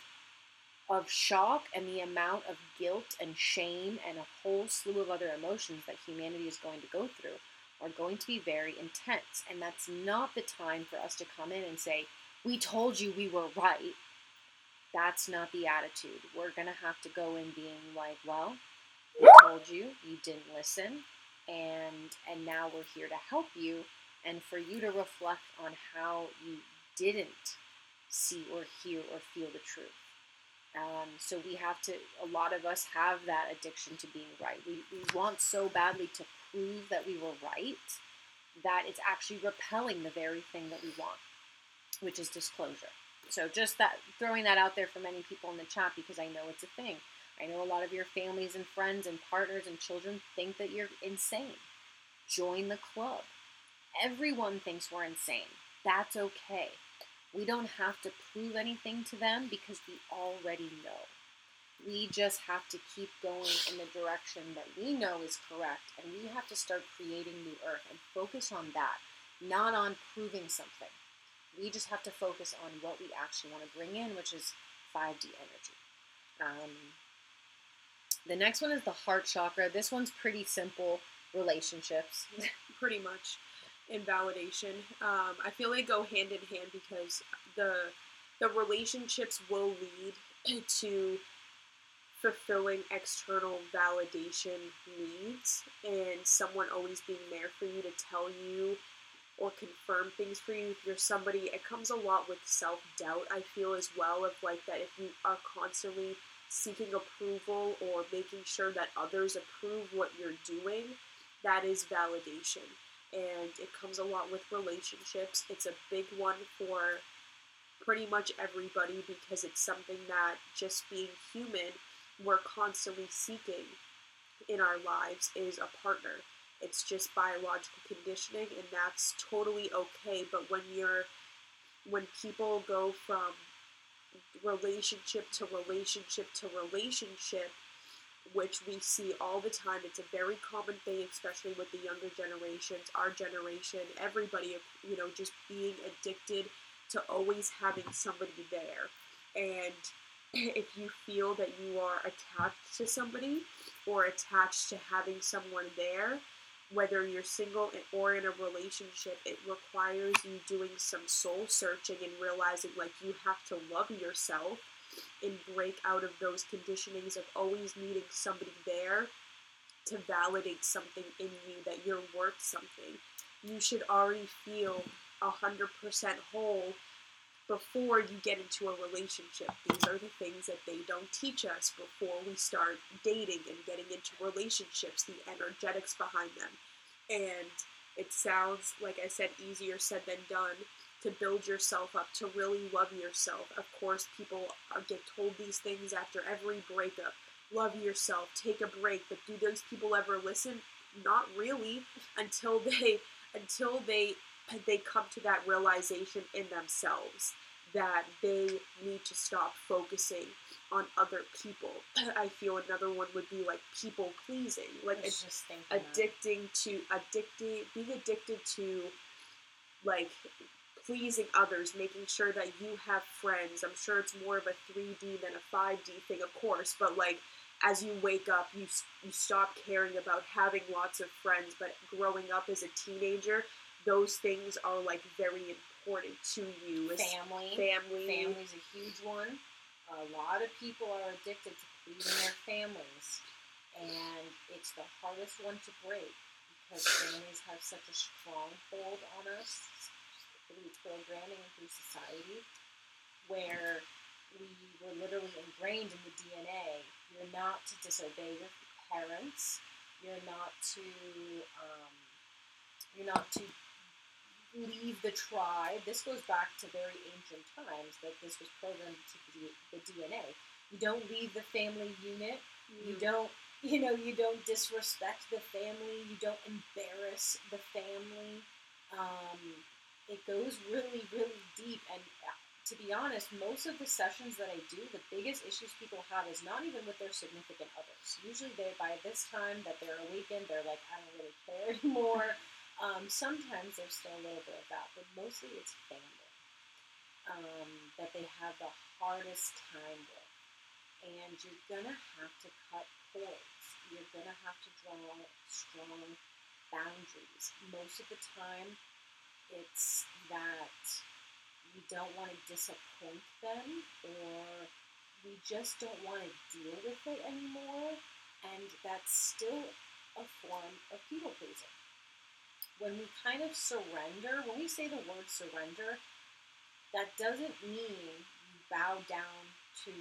of shock and the amount of guilt and shame and a whole slew of other emotions that humanity is going to go through are going to be very intense. And that's not the time for us to come in and say, We told you we were right. That's not the attitude. We're going to have to go in being like, Well, we told you, you didn't listen, and and now we're here to help you and for you to reflect on how you didn't see or hear or feel the truth. Um, so we have to, a lot of us have that addiction to being right. We, we want so badly to prove that we were right that it's actually repelling the very thing that we want, which is disclosure. So just that, throwing that out there for many people in the chat because I know it's a thing. I know a lot of your families and friends and partners and children think that you're insane. Join the club. Everyone thinks we're insane. That's okay. We don't have to prove anything to them because we already know. We just have to keep going in the direction that we know is correct, and we have to start creating new earth and focus on that, not on proving something. We just have to focus on what we actually want to bring in, which is 5D energy. Um, the next one is the heart chakra. This one's pretty simple relationships. pretty much and validation. Um, I feel they go hand in hand because the the relationships will lead to fulfilling external validation needs and someone always being there for you to tell you or confirm things for you if you're somebody it comes a lot with self-doubt i feel as well of like that if you are constantly seeking approval or making sure that others approve what you're doing that is validation and it comes a lot with relationships. It's a big one for pretty much everybody because it's something that just being human, we're constantly seeking in our lives is a partner. It's just biological conditioning and that's totally okay, but when you're when people go from relationship to relationship to relationship, which we see all the time. It's a very common thing, especially with the younger generations, our generation, everybody, you know, just being addicted to always having somebody there. And if you feel that you are attached to somebody or attached to having someone there, whether you're single or in a relationship, it requires you doing some soul searching and realizing like you have to love yourself and break out of those conditionings of always needing somebody there to validate something in you that you're worth something. You should already feel a hundred percent whole before you get into a relationship. These are the things that they don't teach us before we start dating and getting into relationships, the energetics behind them. And it sounds, like I said, easier said than done to build yourself up, to really love yourself. Of course, people get told these things after every breakup. Love yourself, take a break. But do those people ever listen? Not really, until they until they they come to that realization in themselves that they need to stop focusing on other people. I feel another one would be like people pleasing, like addicting that. to addicting, being addicted to like pleasing others, making sure that you have friends. I'm sure it's more of a 3D than a 5D thing, of course, but like as you wake up, you you stop caring about having lots of friends, but growing up as a teenager, those things are like very important to you. Family, family, family's a huge one. A lot of people are addicted to pleasing their families, and it's the hardest one to break because families have such a strong hold on us, through programming and through society where we were literally ingrained in the DNA. You're not to disobey your parents. You're not to um, you're not to leave the tribe. This goes back to very ancient times that this was programmed to the, the DNA. You don't leave the family unit. Mm. You don't you know you don't disrespect the family. You don't embarrass the family. Um, it goes really, really deep. And uh, to be honest, most of the sessions that I do, the biggest issues people have is not even with their significant others. Usually, they by this time that they're awakened, they're like, I don't really care anymore. Um, sometimes there's still a little bit of that, but mostly it's family. Um, that they have the hardest time with. And you're gonna have to cut cords. You're gonna have to draw strong boundaries. Most of the time, it's that we don't want to disappoint them or we just don't want to deal with it anymore. And that's still a form of people pleasing. When we kind of surrender, when we say the word surrender, that doesn't mean you bow down to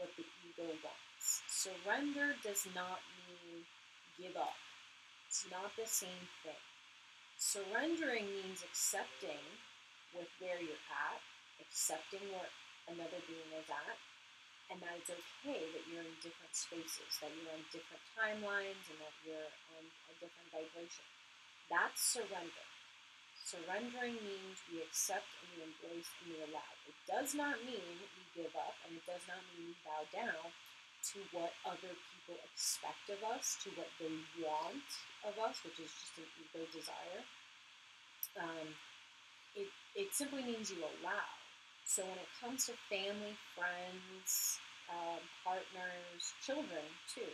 what the ego wants. Surrender does not mean give up. It's not the same thing. Surrendering means accepting with where you're at, accepting what another being is at, and that it's okay that you're in different spaces, that you're on different timelines, and that you're on a different vibration. That's surrender. Surrendering means we accept and we embrace and we allow. It does not mean we give up, and it does not mean we bow down to what other people expect of us, to what they want of us, which is just an ego desire. Um, it, it simply means you allow. So when it comes to family, friends, um, partners, children too,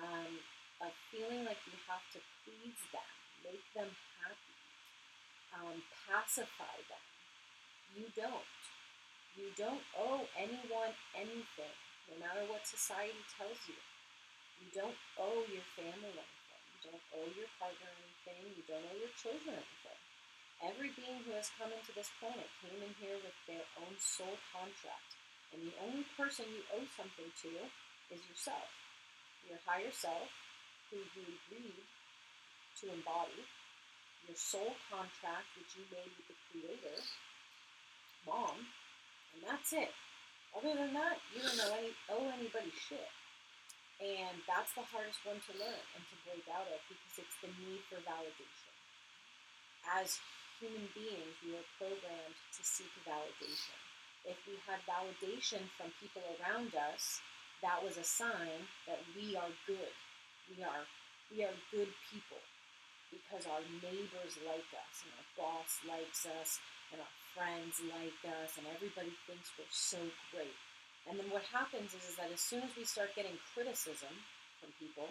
um, of feeling like you have to please them, make them happy, um, pacify them, you don't. You don't owe anyone anything, no matter what society tells you. You don't owe your family anything. You don't owe your partner anything. You don't owe your children anything. Every being who has come into this planet came in here with their own soul contract. And the only person you owe something to is yourself. Your higher self, who you agreed to embody, your soul contract which you made with the Creator, Mom, and that's it. Other than that, you don't know any, owe anybody shit. And that's the hardest one to learn and to break out of because it's the need for validation. As human beings, we are programmed to seek validation. If we had validation from people around us, that was a sign that we are good. We are we are good people because our neighbors like us and our boss likes us and our friends like us and everybody thinks we're so great. And then what happens is, is that as soon as we start getting criticism from people,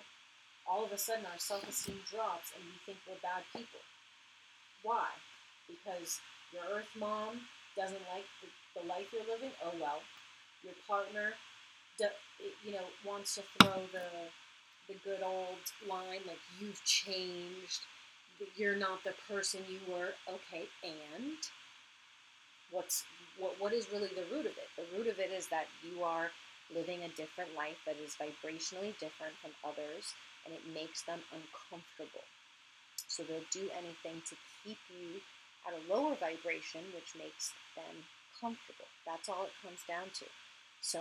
all of a sudden our self-esteem drops and we think we're bad people. Why? because your earth mom doesn't like the, the life you're living, oh well. Your partner, you know, wants to throw the the good old line like you've changed, you're not the person you were. Okay, and what's what what is really the root of it? The root of it is that you are living a different life that is vibrationally different from others and it makes them uncomfortable. So they'll do anything to keep you at a lower vibration, which makes them comfortable. That's all it comes down to. So,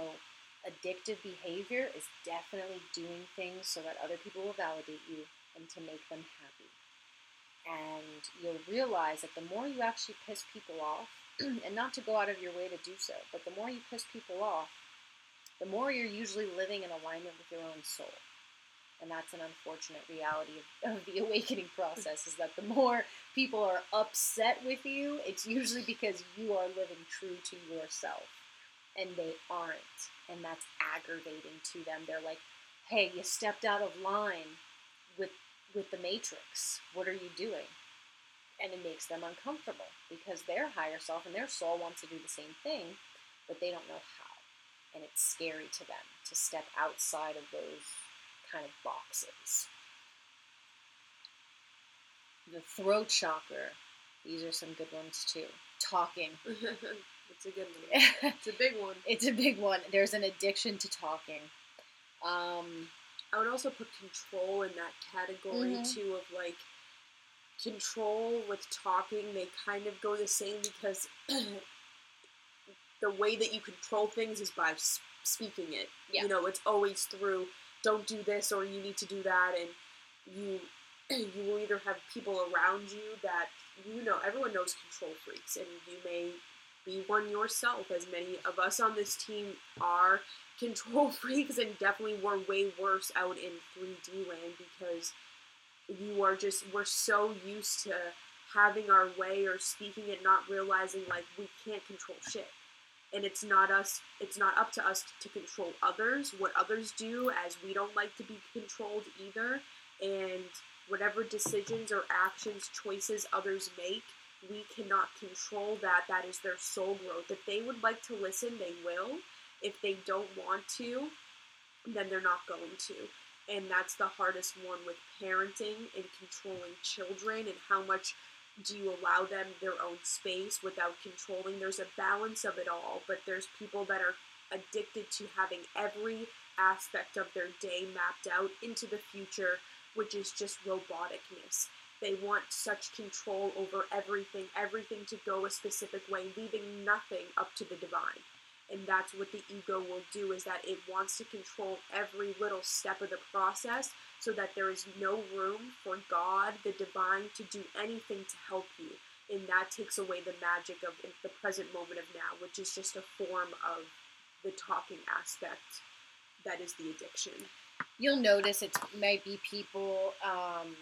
addictive behavior is definitely doing things so that other people will validate you and to make them happy. And you'll realize that the more you actually piss people off, and not to go out of your way to do so, but the more you piss people off, the more you're usually living in alignment with your own soul. And that's an unfortunate reality of, of, the awakening process is that the more people are upset with you it's usually because you are living true to yourself and they aren't. And that's aggravating to them. They're like hey you stepped out of line with the matrix what are you doing and it makes them uncomfortable because their higher self and their soul wants to do the same thing but they don't know how and it's scary to them to step outside of those kind of boxes. The throat chakra. These are some good ones too. Talking. it's a good one. it's a big one. It's a big one. There's an addiction to talking. Um, I would also put control in that category mm-hmm. too of like control with talking. They kind of go the same because the way that you control things is by speaking it. Yeah. You know, it's always through don't do this or you need to do that and you you will either have people around you that you know everyone knows control freaks and you may be one yourself as many of us on this team are control freaks and definitely were way worse out in 3D land because you are just we're so used to having our way or speaking it not realizing like we can't control shit. And it's not us it's not up to us to control others. What others do as we don't like to be controlled either. And whatever decisions or actions choices others make we cannot control that. That is their soul growth. If they would like to listen they will if they don't want to then they're not going to. And that's the hardest one with parenting and controlling children and how much do you allow them their own space without controlling. There's a balance of it all but there's people that are addicted to having every aspect of their day mapped out into the future which is just roboticness. They want such control over everything everything to go a specific way leaving nothing up to the divine and that's what the ego will do is that it wants to control every little step of the process so that there is no room for god the divine to do anything to help you. And that takes away the magic of the present moment of now which is just a form of the talking aspect that is the addiction. You'll notice it might be people um,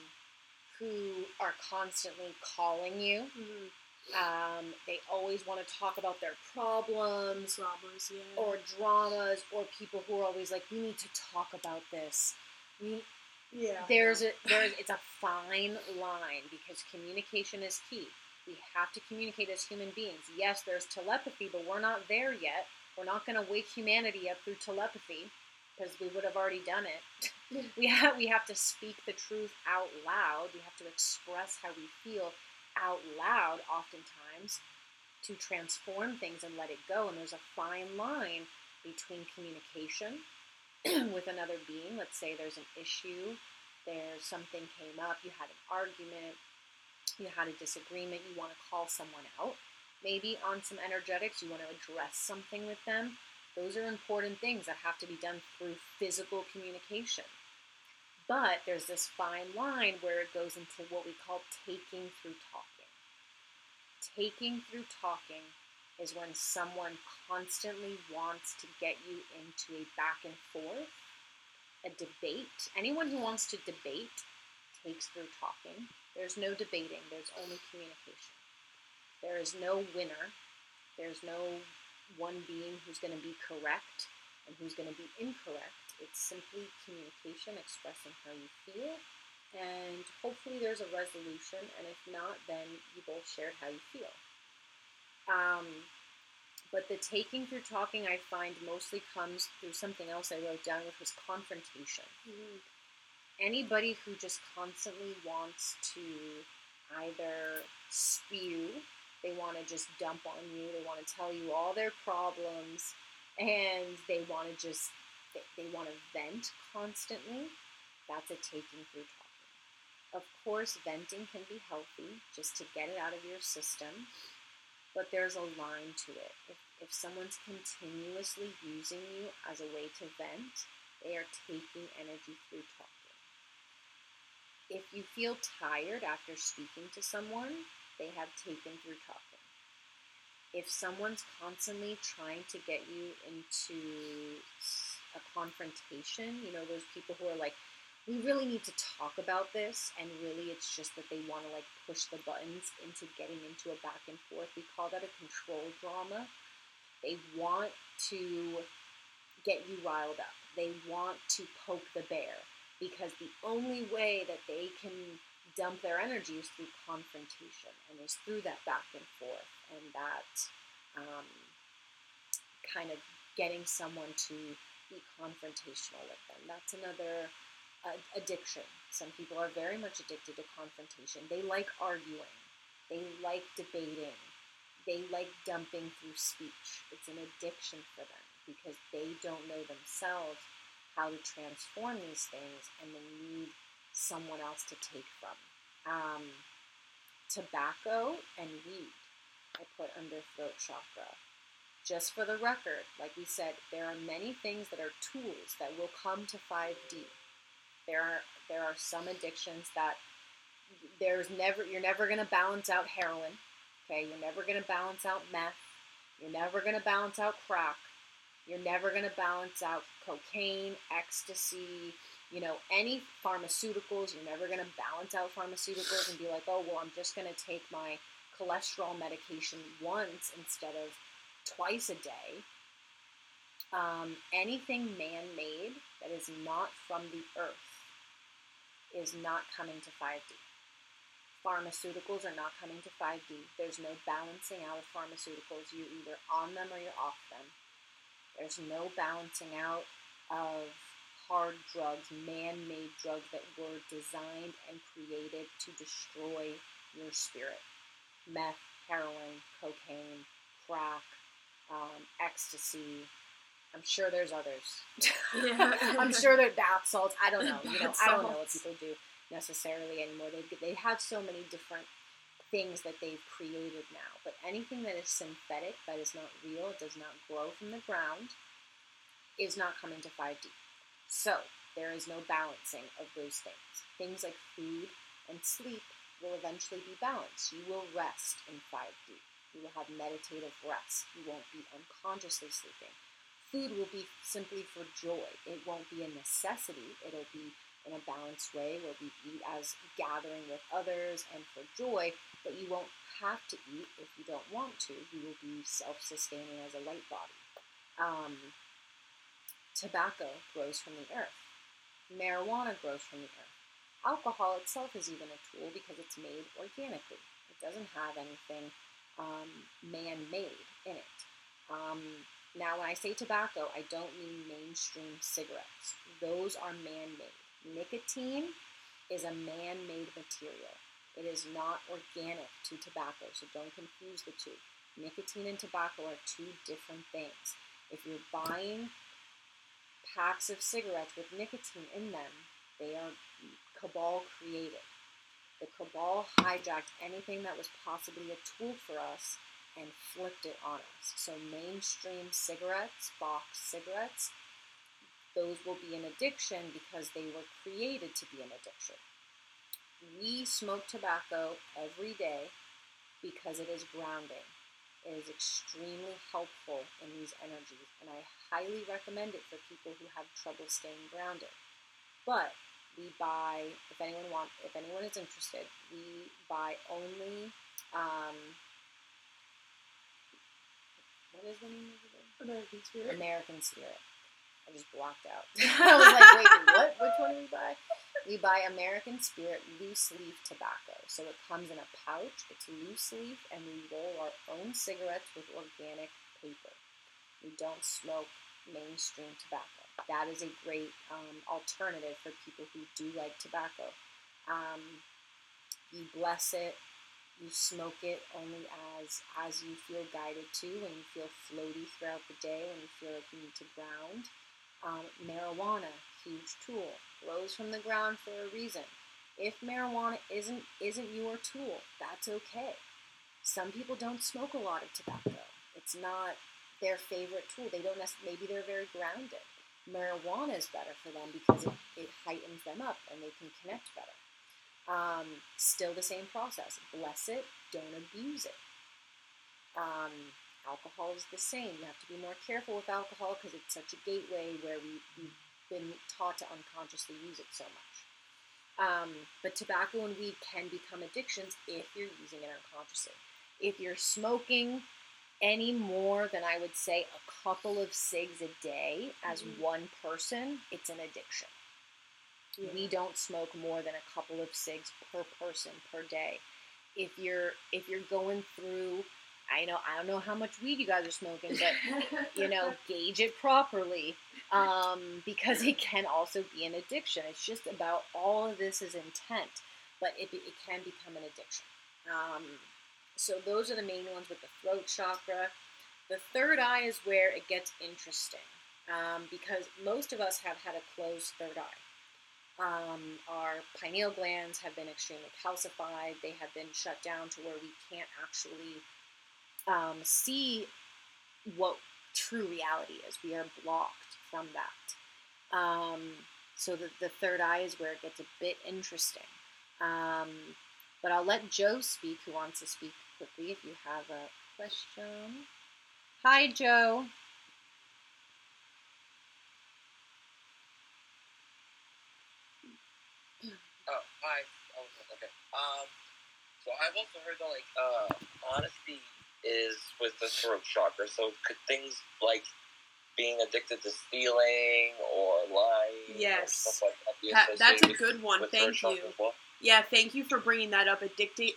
who are constantly calling you. Um, they always want to talk about their problems dramas yeah or dramas, or people who are always like, "We need to talk about this." We, yeah there's a there's it's a fine line because communication is key. We have to communicate as human beings. Yes, there's telepathy, but we're not there yet. We're not going to wake humanity up through telepathy because we would have already done it. we have we have to speak the truth out loud. We have to express how we feel out loud oftentimes to transform things and let it go. And there's a fine line between communication with another being. Let's say there's an issue, there's something came up, you had an argument, you had a disagreement, you want to call someone out. Maybe on some energetics, you want to address something with them. Those are important things that have to be done through physical communication. But there's this fine line where it goes into what we call taking through talking. Taking through talking is when someone constantly wants to get you into a back and forth, a debate. Anyone who wants to debate takes through talking. There's no debating, there's only communication. There is no winner, there's no one being who's going to be correct and who's going to be incorrect. It's simply communication, expressing how you feel, and hopefully there's a resolution. And if not, then you both shared how you feel. Um, but the taking through talking, I find, mostly comes through something else I wrote down, which was confrontation. Anybody who just constantly wants to either spew, they want to just dump on you, they want to tell you all their problems, and they want to just they, they want to vent constantly, that's a taking through talking. Of course, venting can be healthy just to get it out of your system, but there's a line to it. If, if someone's continuously using you as a way to vent, they are taking energy through talking. If you feel tired after speaking to someone, they have taken through talking if someone's constantly trying to get you into a confrontation, you know, those people who are like, we really need to talk about this, and really it's just that they want to like push the buttons into getting into a back and forth. We call that a control drama. They want to get you riled up, they want to poke the bear because the only way that they can dump their energy is through confrontation and is through that back and forth and that um, kind of getting someone to be confrontational with them. That's another uh, addiction. Some people are very much addicted to confrontation. They like arguing, they like debating, they like dumping through speech. It's an addiction for them because they don't know themselves how to transform these things and they need someone else to take from. Um, tobacco and weed, I put under throat chakra just for the record, like we said, there are many things that are tools that will come to 5D. There are there are some addictions that there's never you're never going to balance out heroin. Okay, you're never going to balance out meth. You're never going to balance out crack. You're never going to balance out cocaine, ecstasy, you know, any pharmaceuticals. You're never going to balance out pharmaceuticals and be like, oh, well, I'm just going to take my cholesterol medication once instead of twice a day. Um, anything man made that is not from the earth is not coming to 5D. Pharmaceuticals are not coming to 5D. There's no balancing out of pharmaceuticals. You're either on them or you're off them. There's no balancing out of hard drugs, man made drugs that were designed and created to destroy your spirit. Meth, heroin, cocaine, crack, um, ecstasy. I'm sure there's others. Yeah. I'm sure they're bath salts. I don't know. You know, I don't know what people do necessarily anymore. They they have so many different things that they've created now. But anything that is synthetic, that is not real, does not grow from the ground, is not coming to 5D. So there is no balancing of those things. Things like food and sleep will eventually be balanced. You will rest in 5D. You will have meditative rest. You won't be unconsciously sleeping. Food will be simply for joy. It won't be a necessity. It'll be in a balanced way where we eat as gathering with others and for joy, but you won't have to eat if you don't want to. You will be self sustaining as a light body. Um, tobacco grows from the earth, marijuana grows from the earth. Alcohol itself is even a tool because it's made organically. It doesn't have anything um, man made in it. Um, now, when I say tobacco, I don't mean mainstream cigarettes. Those are man made. Nicotine is a man made material. It is not organic to tobacco, so don't confuse the two. Nicotine and tobacco are two different things. If you're buying packs of cigarettes with nicotine in them, they are cabal created. The cabal hijacked anything that was possibly a tool for us and flipped it on us. So, mainstream cigarettes, box cigarettes, those will be an addiction because they were created to be an addiction. We smoke tobacco every day because it is grounding. It is extremely helpful in these energies, and I highly recommend it for people who have trouble staying grounded. But we buy, if anyone want, if anyone is interested, we buy only. Um, what is the name of it? American Spirit. American Spirit. I just blocked out. I was like, wait, what? Which one do we buy? We buy American Spirit loose leaf tobacco. So it comes in a pouch, it's loose leaf, and we roll our own cigarettes with organic paper. We don't smoke mainstream tobacco. That is a great um, alternative for people who do like tobacco. Um, you bless it, you smoke it only as as you feel guided to, when you feel floaty throughout the day, when you feel like you need to ground. Um, marijuana, huge tool, grows from the ground for a reason. If marijuana isn't isn't your tool, that's okay. Some people don't smoke a lot of tobacco. It's not their favorite tool. They don't maybe they're very grounded. Marijuana is better for them because it, it heightens them up and they can connect better. Um, still the same process. Bless it, don't abuse it. Um, alcohol is the same. You have to be more careful with alcohol because it's such a gateway where we, we've been taught to unconsciously use it so much. Um, but tobacco and weed can become addictions if you're using it unconsciously. If you're smoking any more than I would say a couple of cigs a day as Mhm. one person, it's an addiction. We don't smoke more than a couple of cigs per person per day. If you're if you're going through, I know I don't know how much weed you guys are smoking, but you know gauge it properly um, because it can also be an addiction. It's just about all of this is intent, but it, it can become an addiction. Um, so those are the main ones with the throat chakra. The third eye is where it gets interesting um, because most of us have had a closed third eye. Um, our pineal glands have been extremely calcified. They have been shut down to where we can't actually um, see what true reality is. We are blocked from that. Um, so the, the third eye is where it gets a bit interesting. Um, but I'll let Joe speak, who wants to speak quickly if you have a question. Hi, Joe. Oh, hi. Oh, okay. Um, so I've also heard that like uh, honesty is with the throat chakra. So could things like being addicted to stealing or lying Yes. or stuff like that be That- that's a good one. Thank you. well? Yeah, thank you for bringing that up. Addicting,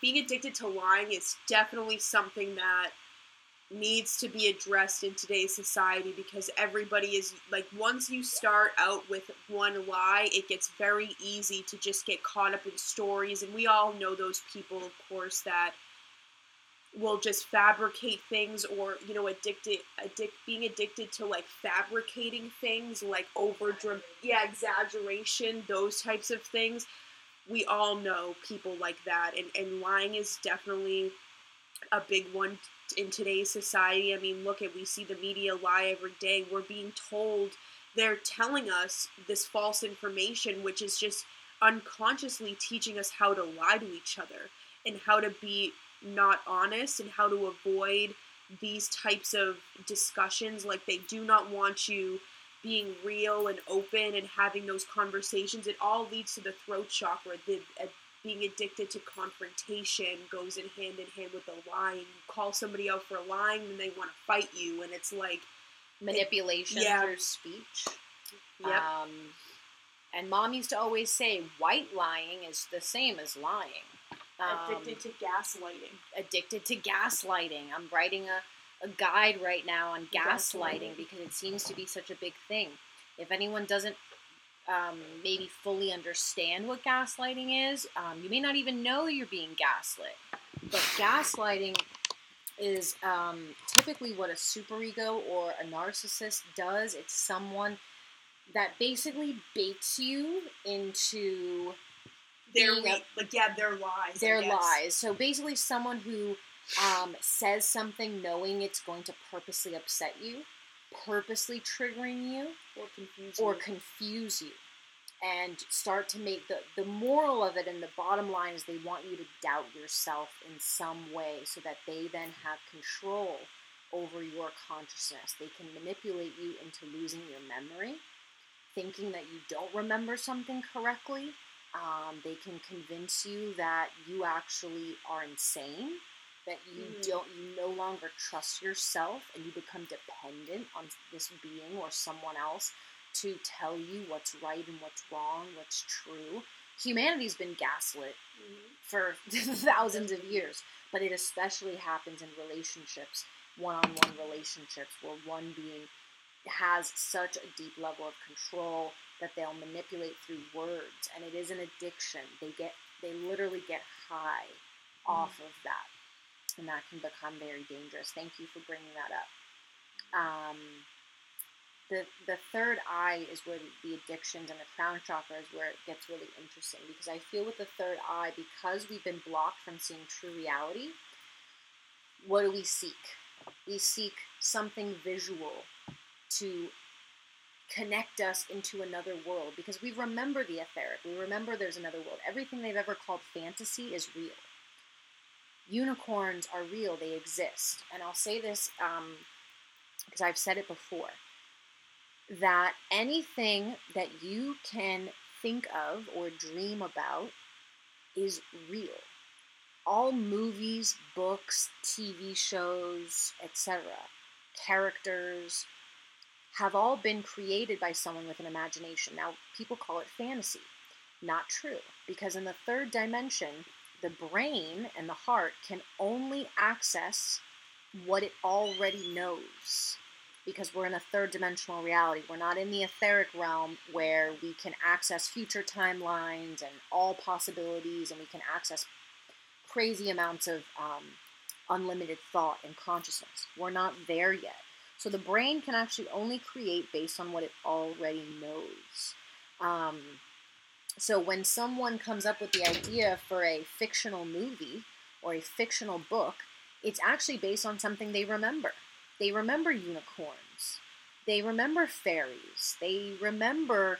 being addicted to lying is definitely something that needs to be addressed in today's society because everybody is like once you start out with one lie, it gets very easy to just get caught up in stories, and we all know those people, of course, that will just fabricate things or you know addicted addict being addicted to like fabricating things like over yeah exaggeration those types of things. We all know people like that and and lying is definitely a big one in today's society. I mean look at we see the media lie every day. We're being told they're telling us this false information which is just unconsciously teaching us how to lie to each other and how to be not honest and how to avoid these types of discussions like they do not want you being real and open and having those conversations it all leads to the throat chakra the uh, being addicted to confrontation goes in hand in hand with the lying you call somebody out for lying and they want to fight you and it's like Manipulation Yeah. through speech. yep Um, and mom used to always say white lying is the same as lying. Um, addicted to gaslighting addicted to gaslighting. I'm writing a, a guide right now on gaslighting Gaslighting. because it seems to be such a big thing. If anyone doesn't um, maybe fully understand what gaslighting is, um, you may not even know you're being gaslit. But gaslighting is um, typically what a superego or a narcissist does. It's someone that basically baits you into their re- like yeah their lies their lies. So basically, someone who um, says something knowing it's going to purposely upset you, purposely triggering you, or confuse or you. confuse you, and start to make the the moral of it and the bottom line is they want you to doubt yourself in some way, so that they then have control over your consciousness. They can manipulate you into losing your memory, thinking that you don't remember something correctly. Um, they can convince you that you actually are insane, that you Mhm. don't, you no longer trust yourself, and you become dependent on this being or someone else to tell you what's right and what's wrong, what's true. Humanity's been gaslit Mhm. for thousands of years, but it especially happens in relationships, one on one relationships, where one being has such a deep level of control that they'll manipulate through words and it is an addiction they get they literally get high off of that and that can become very dangerous thank you for bringing that up um, the the third eye is where the addictions and the crown chakra is where it gets really interesting because I feel with the third eye because we've been blocked from seeing true reality. What do we seek? We seek something visual to connect us into another world because we remember the etheric. We remember there's another world. Everything they've ever called fantasy is real. Unicorns are real. They exist. And I'll say this um, because I've said it before that anything that you can think of or dream about is real. All movies, books, TV shows, etc., characters have all been created by someone with an imagination. Now, people call it fantasy. Not true, because in the third dimension, the brain and the heart can only access what it already knows because we're in a third dimensional reality. We're not in the etheric realm where we can access future timelines and all possibilities, and we can access crazy amounts of um, unlimited thought and consciousness. We're not there yet. So the brain can actually only create based on what it already knows. Um, so when someone comes up with the idea for a fictional movie or a fictional book, it's actually based on something they remember. They remember unicorns. They remember fairies. They remember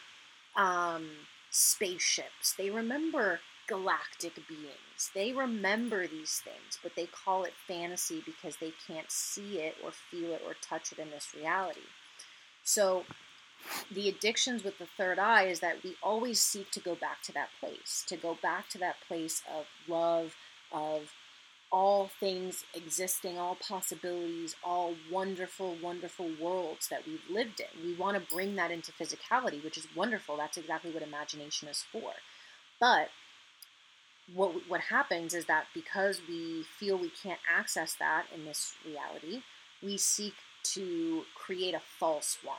um, spaceships. They remember galactic beings. They remember these things, but they call it fantasy because they can't see it or feel it or touch it in this reality. So, the addictions with the third eye is that we always seek to go back to that place, to go back to that place of love, of all things existing, all possibilities, all wonderful, wonderful worlds that we've lived in. We want to bring that into physicality, which is wonderful. That's exactly what imagination is for. But what what happens is that because we feel we can't access that in this reality, we seek to create a false one.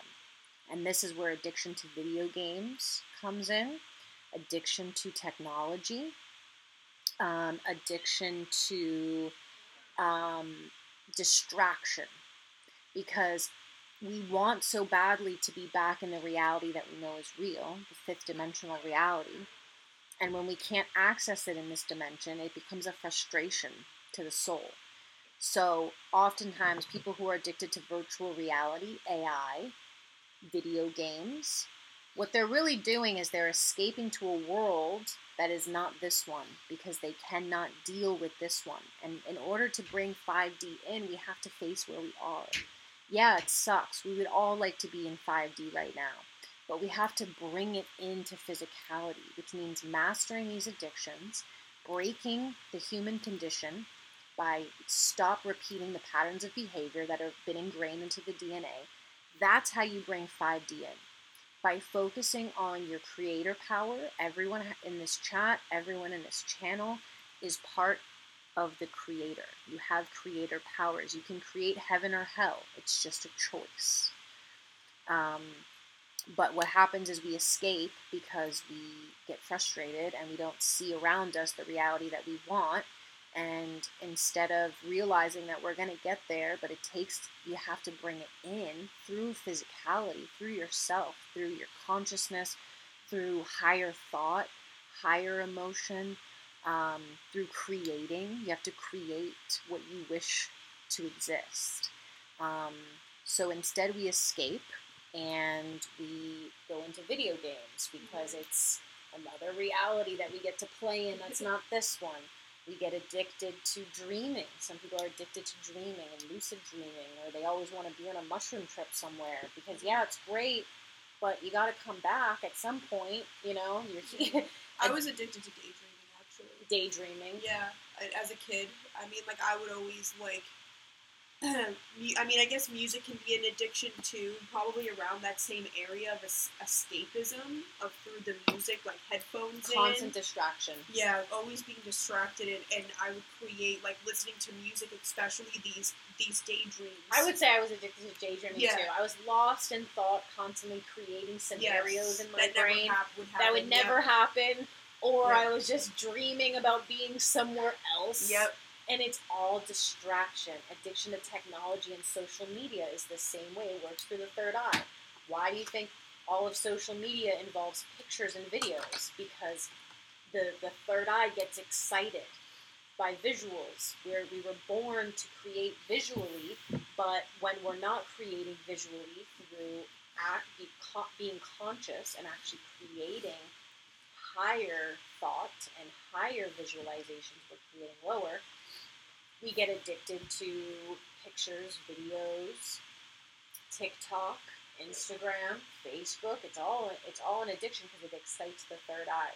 And this is where addiction to video games comes in, addiction to technology, um, addiction to um, distraction because we want so badly to be back in the reality that we know is real, the fifth dimensional reality. And when we can't access it in this dimension, it becomes a frustration to the soul. So, oftentimes, people who are addicted to virtual reality, AI, video games, what they're really doing is they're escaping to a world that is not this one because they cannot deal with this one. And in order to bring 5D in, we have to face where we are. Yeah, it sucks. We would all like to be in 5D right now. But we have to bring it into physicality, which means mastering these addictions, breaking the human condition by stop repeating the patterns of behavior that have been ingrained into the DNA. That's how you bring 5D in by focusing on your creator power. Everyone in this chat, everyone in this channel is part of the creator. You have creator powers. You can create heaven or hell. It's just a choice. Um, but what happens is we escape because we get frustrated and we don't see around us the reality that we want. And instead of realizing that we're going to get there but it takes you have to bring it in through physicality through yourself through your consciousness through higher thought higher emotion um, through creating. You have to create what you wish to exist. Um, so instead we escape and we go into video games because it's another reality that we get to play in that's not this one we get addicted to dreaming. Some people are addicted to dreaming and lucid dreaming, or they always want to be on a mushroom trip somewhere because, yeah, it's great, but you got to come back at some point. You know, you're. I was addicted to daydreaming, actually. Daydreaming. Yeah, as a kid. I mean, like I would always like I mean, I guess music can be an addiction too, probably around that same area of escapism of through the music, like headphones Constant in. distraction. Yeah, always being distracted, and, and I would create like listening to music, especially these these daydreams. I would say I was addicted to daydreaming yeah. too. I was lost in thought, constantly creating scenarios yes, in my that brain never would that would never happen, or I was just dreaming about being somewhere else. Yep and it's all distraction. Addiction to technology and social media is the same way. It works through the third eye. Why do you think all of social media involves pictures and videos? Because the, the third eye gets excited by visuals, where we were born to create visually, but when we're not creating visually through act, be, being conscious and actually creating higher thought and higher visualizations, we're creating lower, we get addicted to pictures, videos, TikTok, Instagram, Facebook. It's all it's all an addiction because it excites the third eye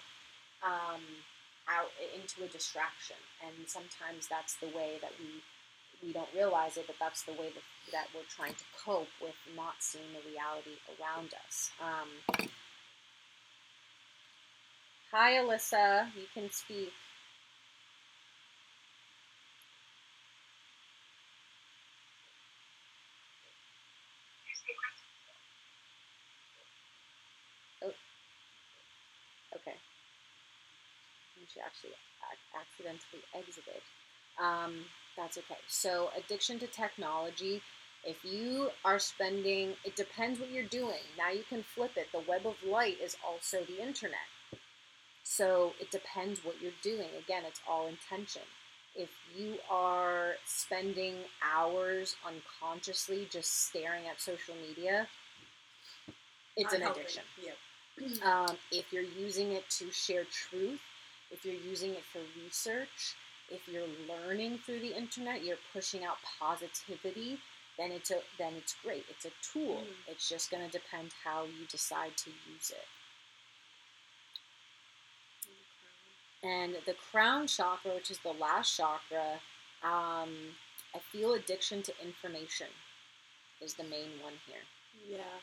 um, out into a distraction, and sometimes that's the way that we we don't realize it, but that's the way that, that we're trying to cope with not seeing the reality around us. Um, hi, Alyssa. You can speak. She actually accidentally exited. Um, that's okay. So, addiction to technology. If you are spending, it depends what you're doing. Now you can flip it. The web of light is also the internet. So, it depends what you're doing. Again, it's all intention. If you are spending hours unconsciously just staring at social media, it's an addiction. Yeah. Um, if you're using it to share truth, if you're using it for research, if you're learning through the internet, you're pushing out positivity, then it's a then it's great. It's a tool. Mm. It's just going to depend how you decide to use it. And the crown chakra, which is the last chakra, Um, I feel addiction to information is the main one here. Yeah.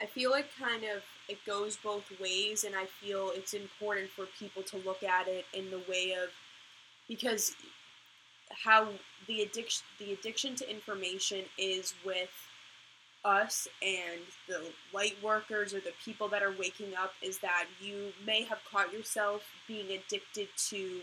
I feel like kind of it goes both ways, and I feel it's important for people to look at it in the way of because how the addiction the addiction to information is with us and the light workers or the people that are waking up is that you may have caught yourself being addicted to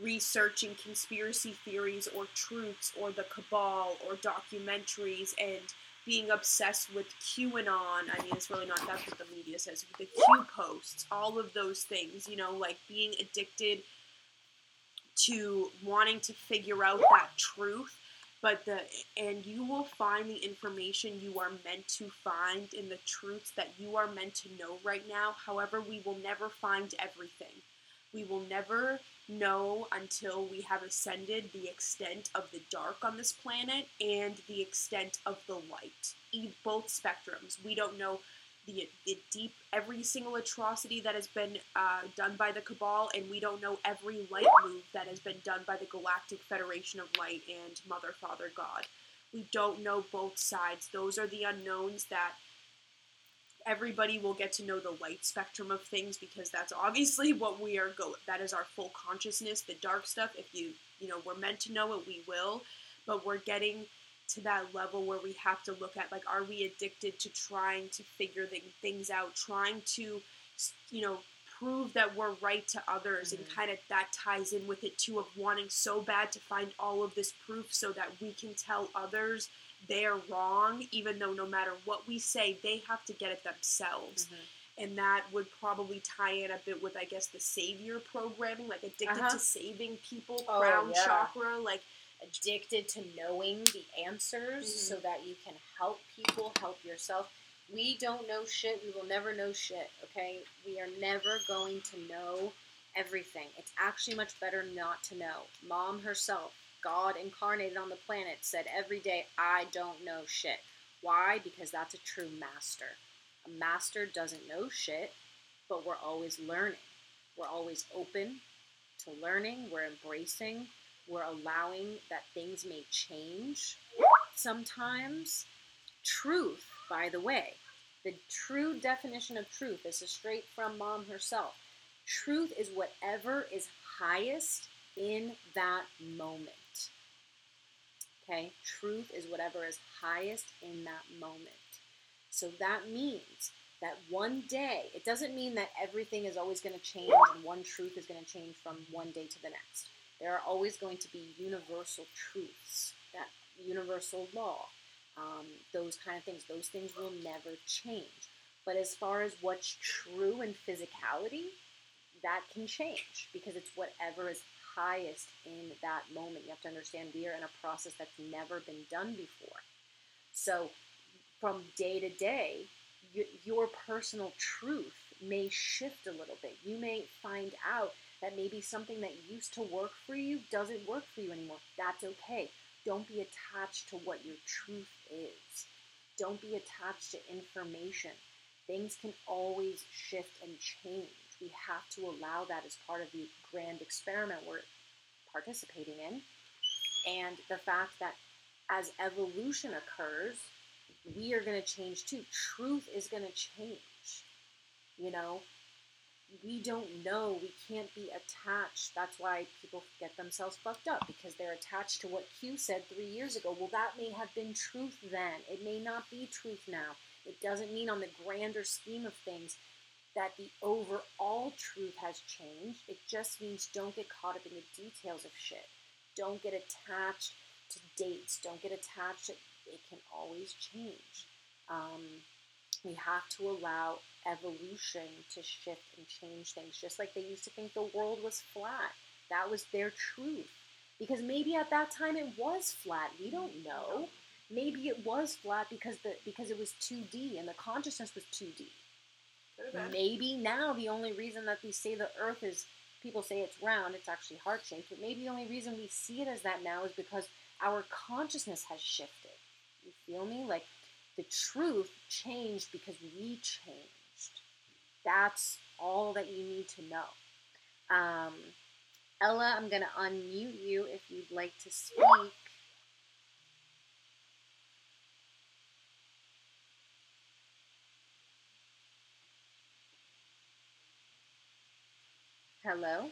researching conspiracy theories or truths or the cabal or documentaries and being obsessed with QAnon. I mean, it's really not that's what the media says. The Q posts, all of those things, you know, like being addicted to wanting to figure out that truth. But the and you will find the information you are meant to find in the truths that you are meant to know right now. However, we will never find everything. We will never know until we have ascended the extent of the dark on this planet and the extent of the light. Both spectrums. We don't know the, the deep, every single atrocity that has been uh, done by the Cabal, and we don't know every light move that has been done by the Galactic Federation of Light and Mother, Father, God. We don't know both sides. Those are the unknowns that everybody will get to know the light spectrum of things because that's obviously what we are go that is our full consciousness the dark stuff if you you know we're meant to know it we will but we're getting to that level where we have to look at like are we addicted to trying to figure things out trying to you know prove that we're right to others mm-hmm. and kind of that ties in with it too of wanting so bad to find all of this proof so that we can tell others they're wrong even though no matter what we say they have to get it themselves mm-hmm. and that would probably tie in a bit with i guess the savior programming like addicted uh-huh. to saving people oh, crown yeah. chakra like addicted to knowing the answers mm-hmm. so that you can help people, help yourself. We don't know shit. We will never know shit, okay? We are never going to know everything. It's actually much better not to know. Mom herself, God incarnated on the planet, said every day, I don't know shit. Why? Because that's a true master. A master doesn't know shit, but we're always learning. We're always open to learning, we're embracing, we're allowing that things may change sometimes. Truth, by the way, the true definition of truth, this is straight from mom herself. Truth is whatever is highest in that moment. Okay? Truth is whatever is highest in that moment. So that means that one day, it doesn't mean that everything is always going to change and one truth is going to change from one day to the next. There are always going to be universal truths, that universal law, um, those kind of things. Those things will never change. But as far as what's true in physicality, that can change because it's whatever is highest in that moment. You have to understand we are in a process that's never been done before. So, from day to day, your personal truth may shift a little bit. You may find out that maybe something that used to work for you doesn't work for you anymore. That's okay. Don't be attached to what your truth is. Don't be attached to information. Things can always shift and change. We have to allow that as part of the grand experiment we're participating in. And the fact that as evolution occurs, we are going to change too. Truth is going to change. You know, we don't know. We can't be attached. That's why people get themselves fucked up because they're attached to what Q said three years ago. Well, that may have been truth then. It may not be truth now. It doesn't mean, on the grander scheme of things, that the overall truth has changed. It just means don't get caught up in the details of shit. Don't get attached to dates. Don't get attached to it can always change. Um, we have to allow evolution to shift and change things, just like they used to think the world was flat. That was their truth. Because maybe at that time it was flat. We don't know. Maybe it was flat because the because it was 2D and the consciousness was 2D. Maybe now the only reason that we say the earth is people say it's round, it's actually heart shaped, but maybe the only reason we see it as that now is because our consciousness has shifted. You feel me? Like the truth changed because we changed. That's all that you need to know. Um, Ella, I'm going to unmute you if you'd like to speak. Hello?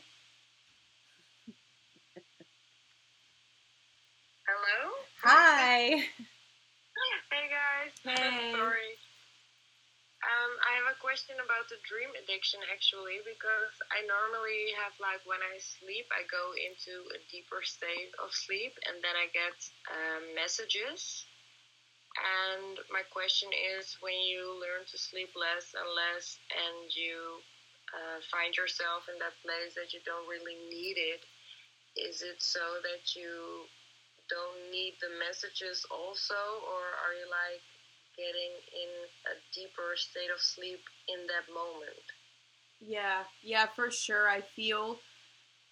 Hello? Hi. Hey guys. Hey. Sorry. Um, I have a question about the dream addiction actually, because I normally have like when I sleep, I go into a deeper state of sleep, and then I get um, messages. And my question is, when you learn to sleep less and less, and you uh, find yourself in that place that you don't really need it, is it so that you don't need the messages also, or are you like getting in a deeper state of sleep in that moment? Yeah, yeah, for sure. I feel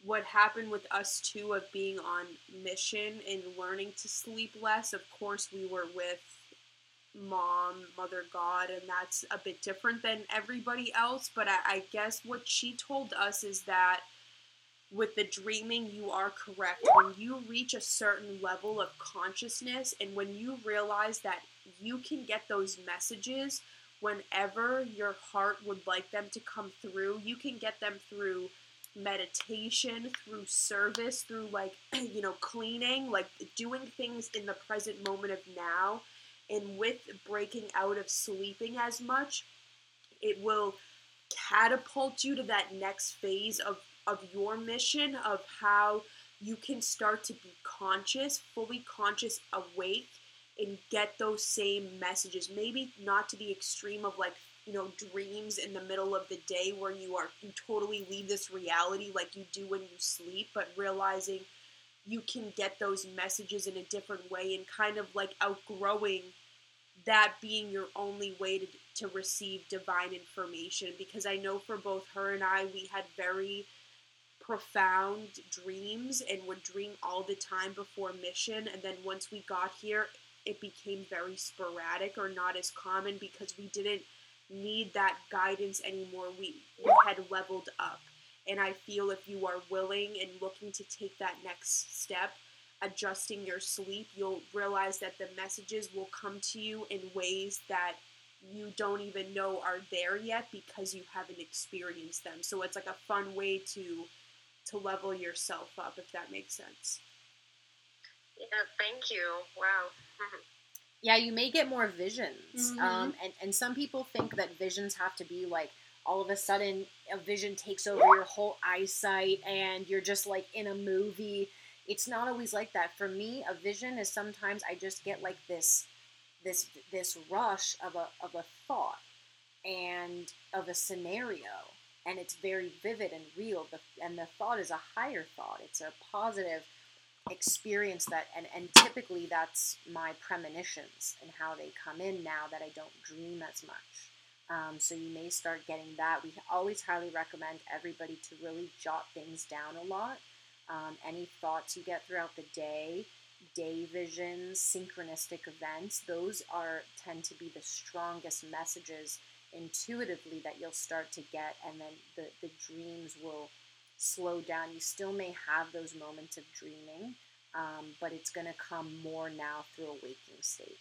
what happened with us too of being on mission and learning to sleep less. Of course, we were with mom, mother, God, and that's a bit different than everybody else. But I, I guess what she told us is that with the dreaming, you are correct. When you reach a certain level of consciousness, and when you realize that you can get those messages whenever your heart would like them to come through, you can get them through meditation, through service, through like, you know, cleaning, like doing things in the present moment of now. And with breaking out of sleeping as much, it will catapult you to that next phase of of your mission of how you can start to be conscious, fully conscious, awake, and get those same messages. Maybe not to the extreme of like, you know, dreams in the middle of the day where you are, you totally leave this reality like you do when you sleep, but realizing you can get those messages in a different way and kind of like outgrowing that being your only way to, to receive divine information. Because I know for both her and I, we had very profound dreams and would dream all the time before mission. And then once we got here, it became very sporadic or not as common because we didn't need that guidance anymore. We, we had leveled up. And I feel if you are willing and looking to take that next step, adjusting your sleep, you'll realize that the messages will come to you in ways that you don't even know are there yet because you haven't experienced them. So it's like a fun way to to level yourself up, if that makes sense. Yeah, thank you. Wow. yeah, you may get more visions. Mhm. Um, and, and some people think that visions have to be like all of a sudden a vision takes over your whole eyesight and you're just like in a movie. It's not always like that. For me, a vision is sometimes I just get like this this this rush of a of a thought and of a scenario and it's very vivid and real the, and the thought is a higher thought it's a positive experience that and, and typically that's my premonitions and how they come in now that i don't dream as much um, so you may start getting that we always highly recommend everybody to really jot things down a lot um, any thoughts you get throughout the day day visions synchronistic events those are tend to be the strongest messages intuitively that you'll start to get, and then the, the dreams will slow down. You still may have those moments of dreaming, um, but it's going to come more now through a waking state.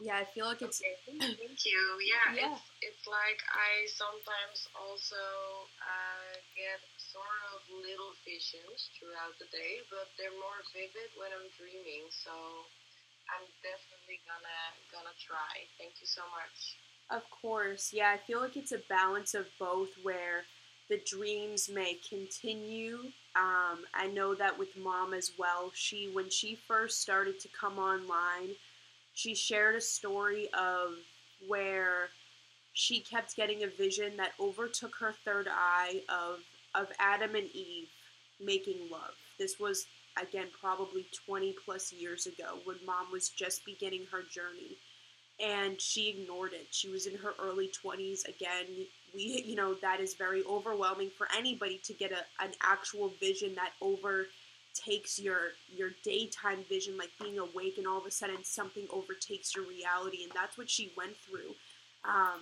Yeah, I feel like it's Okay, thank you. Yeah, Yeah. It's, it's like I sometimes also uh, get sort of little visions throughout the day, but they're more vivid when I'm dreaming. So I'm definitely gonna gonna try. Thank you so much. Of course, yeah, I feel like it's a balance of both where the dreams may continue. Um, I know that with mom as well. She, when she first started to come online, she shared a story of where she kept getting a vision that overtook her third eye of of Adam and Eve making love. This was again probably 20 plus years ago when mom was just beginning her journey and she ignored it. She was in her early 20s. Again, we you know that is very overwhelming for anybody to get a, an actual vision that overtakes your your daytime vision like being awake and all of a sudden something overtakes your reality and that's what she went through. Um,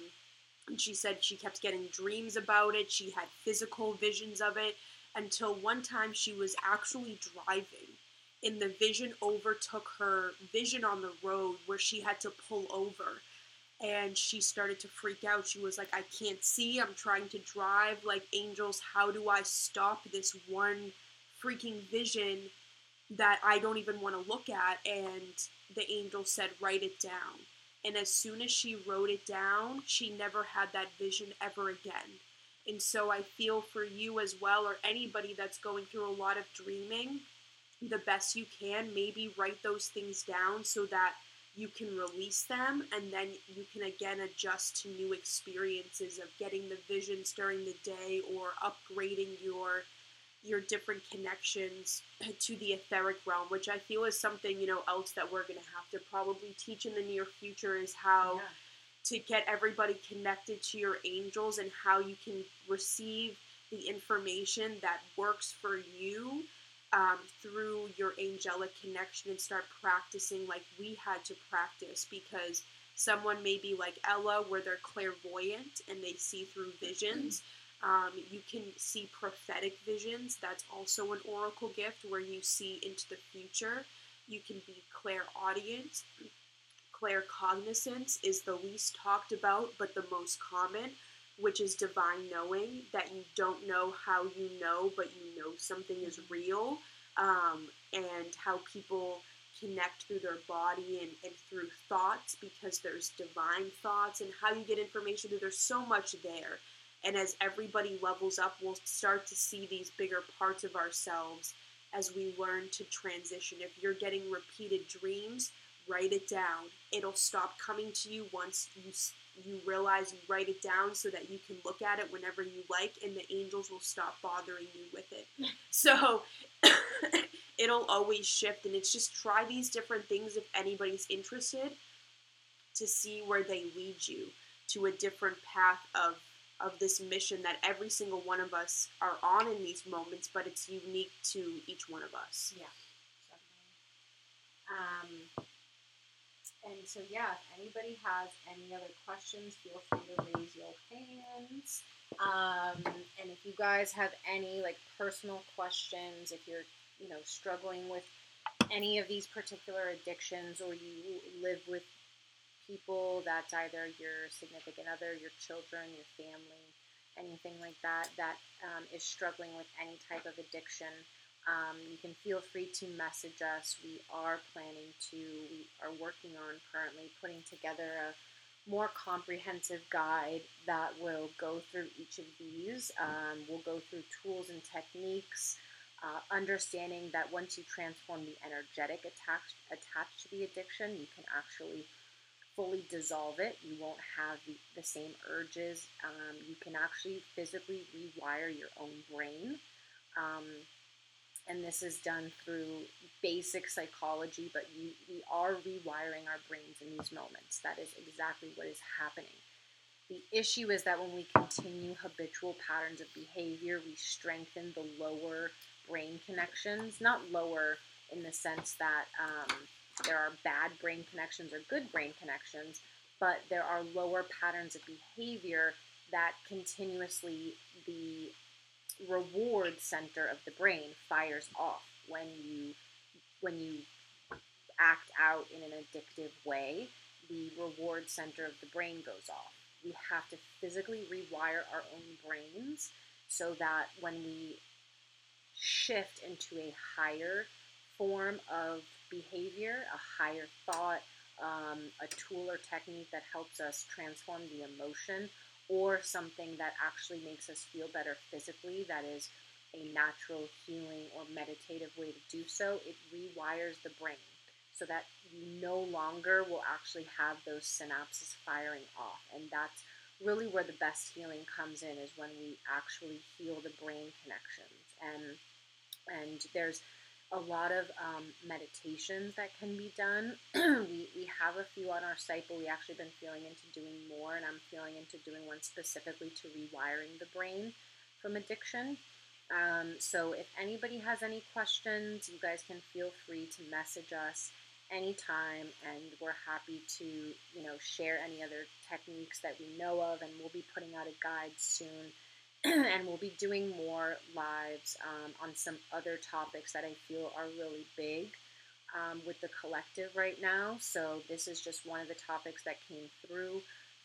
And she said she kept getting dreams about it. She had physical visions of it until one time she was actually driving and the vision overtook her vision on the road where she had to pull over and she started to freak out. She was like, I can't see, I'm trying to drive like angels. How do I stop this one freaking vision that I don't even want to look at? And the angel said, Write it down. And as soon as she wrote it down, she never had that vision ever again. And so I feel for you as well, or anybody that's going through a lot of dreaming, the best you can, maybe write those things down so that you can release them and then you can again adjust to new experiences of getting the visions during the day or upgrading your your different connections to the etheric realm which i feel is something you know else that we're going to have to probably teach in the near future is how yeah. to get everybody connected to your angels and how you can receive the information that works for you um, through your angelic connection and start practicing like we had to practice because someone may be like Ella, where they're clairvoyant and they see through visions. Um, you can see prophetic visions. That's also an oracle gift where you see into the future. You can be clairaudient. Claircognizance is the least talked about, but the most common which is divine knowing that you don't know how you know, but you know something is real, um, and how people connect through their body and, and through thoughts because there's divine thoughts and how you get information. There's so much there. And as everybody levels up, we'll start to see these bigger parts of ourselves as we learn to transition. If you're getting repeated dreams, write it down. It'll stop coming to you once you you realize you write it down so that you can look at it whenever you like and the angels will stop bothering you with it so it'll always shift and it's just try these different things if anybody's interested to see where they lead you to a different path of of this mission that every single one of us are on in these moments but it's unique to each one of us yeah um and so, yeah, if anybody has any other questions, feel free to raise your hands. Um, and if you guys have any like personal questions, if you're you know struggling with any of these particular addictions, or you live with people that's either your significant other, your children, your family, anything like that that um, is struggling with any type of addiction um, you can feel free to message us. We are planning to, we are working on currently putting together a more comprehensive guide that will go through each of these. Um, we'll go through tools and techniques, uh, understanding that once you transform the energetic attached, attached to the addiction, you can actually fully dissolve it. You won't have the, the same urges. Um, you can actually physically rewire your own brain. Um, and this is done through basic psychology, but you, we are rewiring our brains in these moments. That is exactly what is happening. The issue is that when we continue habitual patterns of behavior, we strengthen the lower brain connections. Not lower in the sense that um, there are bad brain connections or good brain connections, but there are lower patterns of behavior that continuously the reward center of the brain fires off when you when you act out in an addictive way the reward center of the brain goes off. We have to physically rewire our own brains so that when we shift into a higher form of behavior a higher thought um, a tool or technique that helps us transform the emotion or something that actually makes us feel better physically, that is a natural healing or meditative way to do so, it rewires the brain so that you no longer will actually have those synapses firing off. And that's really where the best healing comes in is when we actually heal the brain connections. And and there's a lot of um, meditations that can be done. we, we have a few on our site, but we actually been feeling into doing more, and I'm feeling into doing one specifically to rewiring the brain from addiction. Um, so if anybody has any questions, you guys can feel free to message us anytime and we're happy to you know share any other techniques that we know of and we'll be putting out a guide soon and we'll be doing more lives um, on some other topics that i feel are really big um, with the collective right now so this is just one of the topics that came through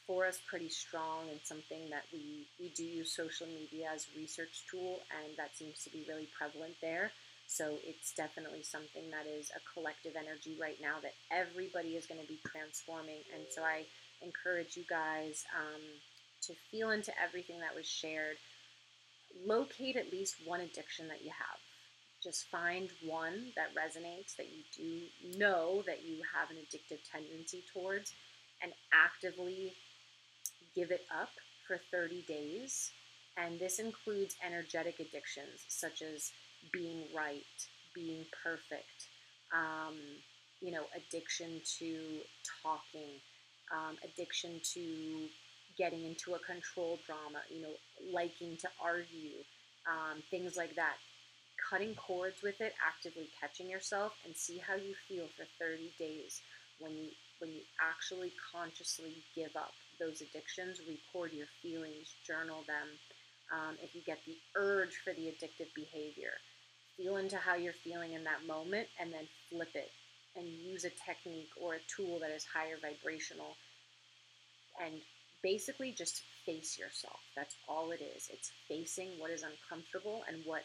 for us pretty strong and something that we, we do use social media as research tool and that seems to be really prevalent there so it's definitely something that is a collective energy right now that everybody is going to be transforming. And so I encourage you guys um, to feel into everything that was shared. Locate at least one addiction that you have. Just find one that resonates, that you do know that you have an addictive tendency towards, and actively give it up for 30 days. And this includes energetic addictions such as being right, being perfect, um, you know, addiction to talking, um, addiction to getting into a control drama, you know, liking to argue, um, things like that. Cutting cords with it, actively catching yourself, and see how you feel for 30 days when you when you actually consciously give up those addictions. Record your feelings, journal them. Um, if you get the urge for the addictive behavior, feel into how you're feeling in that moment and then flip it and use a technique or a tool that is higher vibrational and basically just face yourself. That's all it is. It's facing what is uncomfortable and what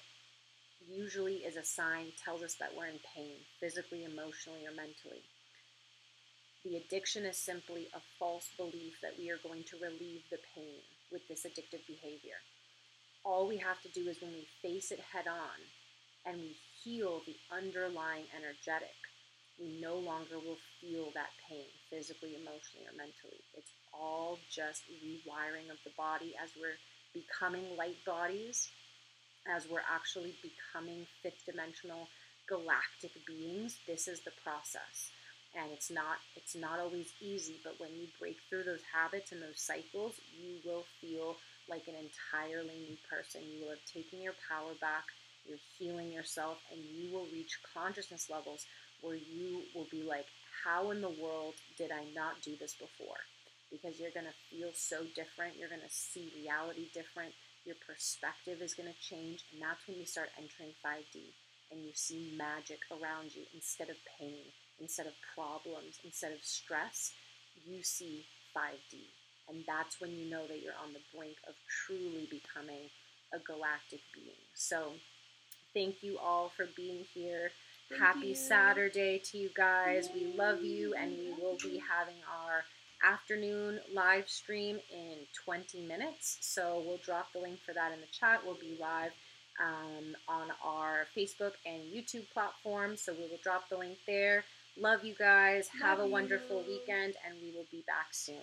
usually is a sign tells us that we're in pain, physically, emotionally, or mentally. The addiction is simply a false belief that we are going to relieve the pain with this addictive behavior. All we have to do is when we face it head on and we heal the underlying energetic, we no longer will feel that pain physically, emotionally, or mentally. It's all just rewiring of the body as we're becoming light bodies, as we're actually becoming fifth dimensional galactic beings. This is the process. And it's not it's not always easy, but when you break through those habits and those cycles, you will feel like an entirely new person. You will have taken your power back you're healing yourself, and you will reach consciousness levels where you will be like, How in the world did I not do this before? Because you're going to feel so different. You're going to see reality different. Your perspective is going to change. And that's when you start entering 5D and you see magic around you instead of pain, instead of problems, instead of stress. You see 5D. And that's when you know that you're on the brink of truly becoming a galactic being. So, Thank you all for being here. Thank Happy you. Saturday to you guys. We love you, and we will be having our afternoon live stream in 20 minutes. So we'll drop the link for that in the chat. We'll be live um, on our Facebook and YouTube platform. So we will drop the link there. Love you guys. Love Have a you. wonderful weekend, and we will be back soon.